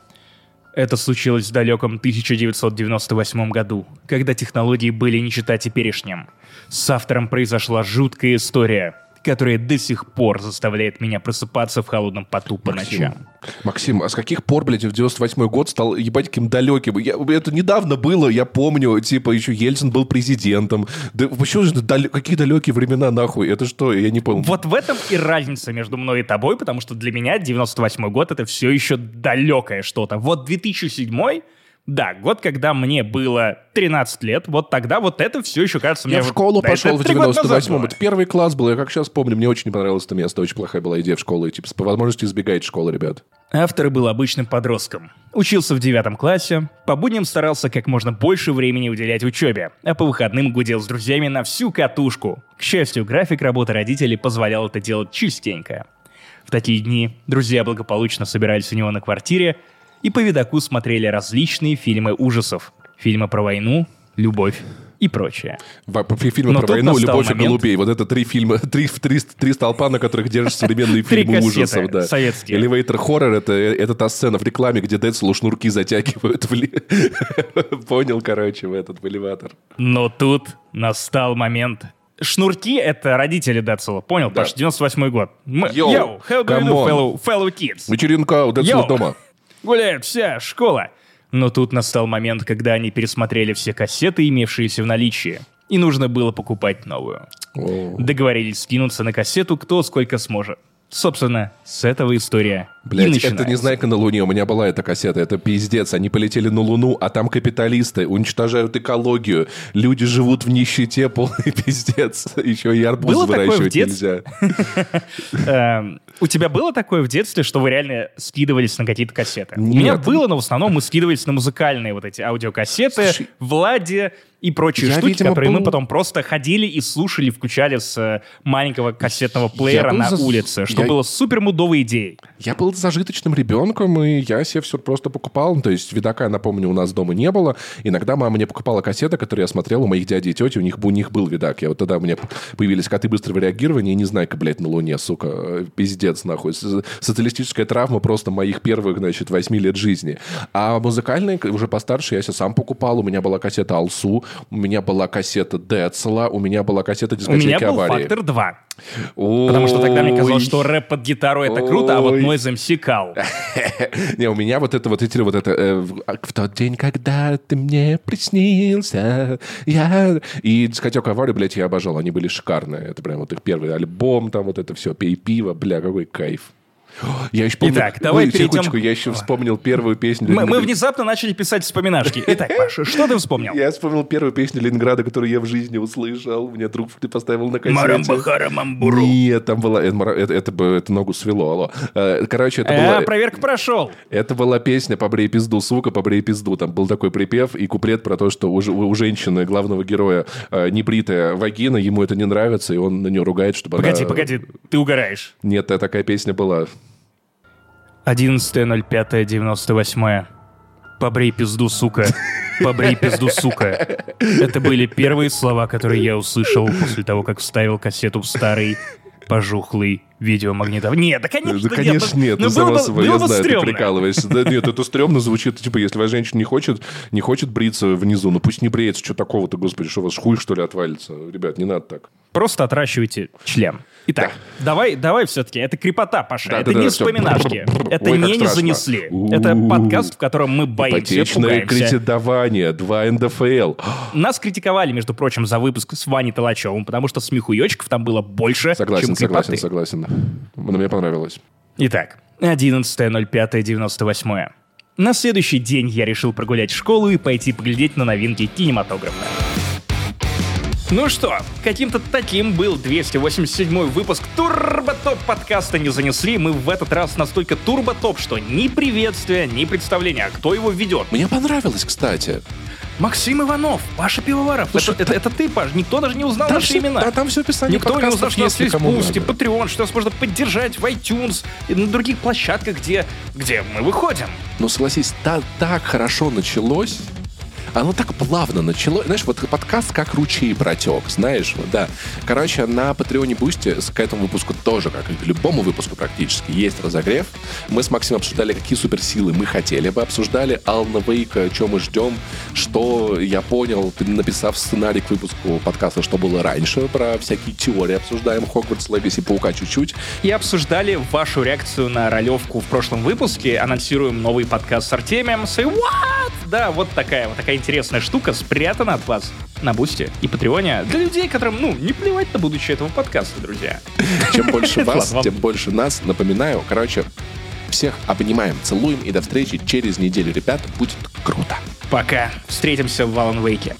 Это случилось в далеком 1998 году, когда технологии были не чита теперешним. С автором произошла жуткая история, которая до сих пор заставляет меня просыпаться в холодном поту по Максим, ночам. Максим, а с каких пор, блядь, в 98 год стал ебать каким далеким? Я, это недавно было, я помню, типа, еще Ельцин был президентом. Да почему же дал... какие далекие времена, нахуй? Это что? Я не помню. Вот в этом и разница между мной и тобой, потому что для меня 98 год это все еще далекое что-то. Вот 2007 да, год, когда мне было 13 лет, вот тогда вот это все еще кажется мне... Я в школу вот, пошел в 98-м, это первый класс был, я как сейчас помню, мне очень не понравилось это место, очень плохая была идея в школу, и типа по возможности избегайте школы, ребят. Автор был обычным подростком. Учился в девятом классе, по будням старался как можно больше времени уделять учебе, а по выходным гудел с друзьями на всю катушку. К счастью, график работы родителей позволял это делать частенько. В такие дни друзья благополучно собирались у него на квартире, и по видаку смотрели различные фильмы ужасов. Фильмы про войну, любовь и прочее. Фильмы Но про войну, любовь момент... и голубей. Вот это три фильма, три, три, три столпа, на которых держат современные фильмы ужасов. Да. советские. Elevator Horror это, это та сцена в рекламе, где Децлу шнурки затягивают. В... Понял, короче, в этот в элеватор. Но тут настал момент Шнурки — это родители Децела. Понял, да. Паш? 98 год. Мы... Йоу, how do you do, fellow, fellow kids? Вечеринка у Децела дома. Гуляет вся школа. Но тут настал момент, когда они пересмотрели все кассеты, имевшиеся в наличии, и нужно было покупать новую. Договорились скинуться на кассету кто сколько сможет. Собственно, с этого история Блять, это не знайка на Луне, у меня была эта кассета, это пиздец. Они полетели на Луну, а там капиталисты уничтожают экологию. Люди живут в нищете, полный пиздец. Еще и арбуз было выращивать нельзя. Эм, у тебя было такое в детстве, что вы реально скидывались на какие-то кассеты? У меня было, но в основном мы скидывались на музыкальные вот эти аудиокассеты, Владе, и прочие я, штуки, видимо, которые был... мы потом просто ходили и слушали, включали с э, маленького кассетного плеера на за... улице, что я... было супер мудовой идеей. Я был зажиточным ребенком, и я себе все просто покупал. То есть видака, напомню, у нас дома не было. Иногда мама мне покупала кассеты, которые я смотрел у моих дядей и тети, у них, у них был видак. Я вот тогда у меня появились коты быстрого реагирования, и не знаю, как, блядь, на Луне, сука, пиздец, нахуй. Социалистическая травма просто моих первых, значит, восьми лет жизни. А музыкальные, уже постарше, я себе сам покупал. У меня была кассета Алсу, у меня была кассета Децла, у меня была кассета дискотеки аварии. У меня был аварии. «Фактор 2». Потому что тогда мне казалось, что рэп под гитару это круто, а вот Noise MC кал. Не, у меня вот это вот эти вот это э, в тот день, когда ты мне приснился, я и дискотека аварии, блядь, я обожал, они были шикарные. Это прям вот их первый альбом, там вот это все, пей пиво, бля, какой кайф. Я еще помню... Итак, давай Ой, перейдем... я еще вспомнил первую песню... Мы, мы внезапно начали писать вспоминашки. Итак, Паша, что ты вспомнил? Я вспомнил первую песню Ленинграда, которую я в жизни услышал. Мне друг ты поставил на кассете. Марамбахара Мамбуру. Нет, там была... Это, это, это, это ногу свело, алло. Э, короче, это была... проверка прошел. Это была песня «Побрей пизду, сука, побрей пизду». Там был такой припев и куплет про то, что у, у женщины, главного героя, э, небритая вагина, ему это не нравится, и он на нее ругает, чтобы погоди, она... Погоди, погоди, ты угораешь. Нет, такая песня была. 11.05.98. Побрей пизду, сука. Побрей пизду, сука. Это были первые слова, которые я услышал после того, как вставил кассету в старый пожухлый видеомагнитофон. Нет, да конечно да, конечно нет. Ну, само было, собой, было я знаю, стрёмно. ты прикалываешься. Да нет, это стрёмно звучит. Типа, если ваша женщина не хочет, не хочет бриться внизу, ну пусть не бреется. Что такого-то, господи, что у вас хуй, что ли, отвалится? Ребят, не надо так. Просто отращивайте член. Итак, да. давай, давай все-таки. Это крепота, Паша. Да, это да, не да, вспоминашки. Все. Это Ой, не не занесли. У-у-у. Это подкаст, в котором мы боимся, Ипотечное кредитование, 2 НДФЛ. Нас критиковали, между прочим, за выпуск с Ваней Толачевым, потому что смехуёчков там было больше, согласен, чем крепоты. Согласен, согласен. Мне понравилось. Итак, 11.05.98. На следующий день я решил прогулять школу и пойти поглядеть на новинки кинематографа. Ну что, каким-то таким был 287 выпуск Турботоп подкаста Не занесли. Мы в этот раз настолько турботоп, что ни приветствия, ни представления, а кто его ведет. Мне понравилось, кстати. Максим Иванов, Паша Пивоваров. Это, это, это ты, Паш. Никто даже не узнал там наши все, имена. Да, там все описание Никто не узнал, что у нас есть Boosty, Patreon, что нас можно поддержать в iTunes и на других площадках, где, где мы выходим. Ну, согласись, та, так хорошо началось оно так плавно начало. Знаешь, вот подкаст как ручей протек, знаешь, да. Короче, на Патреоне, Boosty к этому выпуску тоже, как и к любому выпуску практически, есть разогрев. Мы с Максимом обсуждали, какие суперсилы мы хотели бы. Обсуждали Alan Wake'а, что мы ждем, что я понял, написав сценарий к выпуску подкаста, что было раньше, про всякие теории обсуждаем, Hogwarts Legacy, Паука чуть-чуть. И обсуждали вашу реакцию на ролевку в прошлом выпуске. Анонсируем новый подкаст с Артемием. Say what? Да, вот такая, вот такая интересная штука спрятана от вас на Бусте и Патреоне для людей, которым, ну, не плевать на будущее этого подкаста, друзья. Чем больше вас, тем больше нас. Напоминаю, короче, всех обнимаем, целуем и до встречи через неделю, ребят. Будет круто. Пока. Встретимся в Валан Вейке.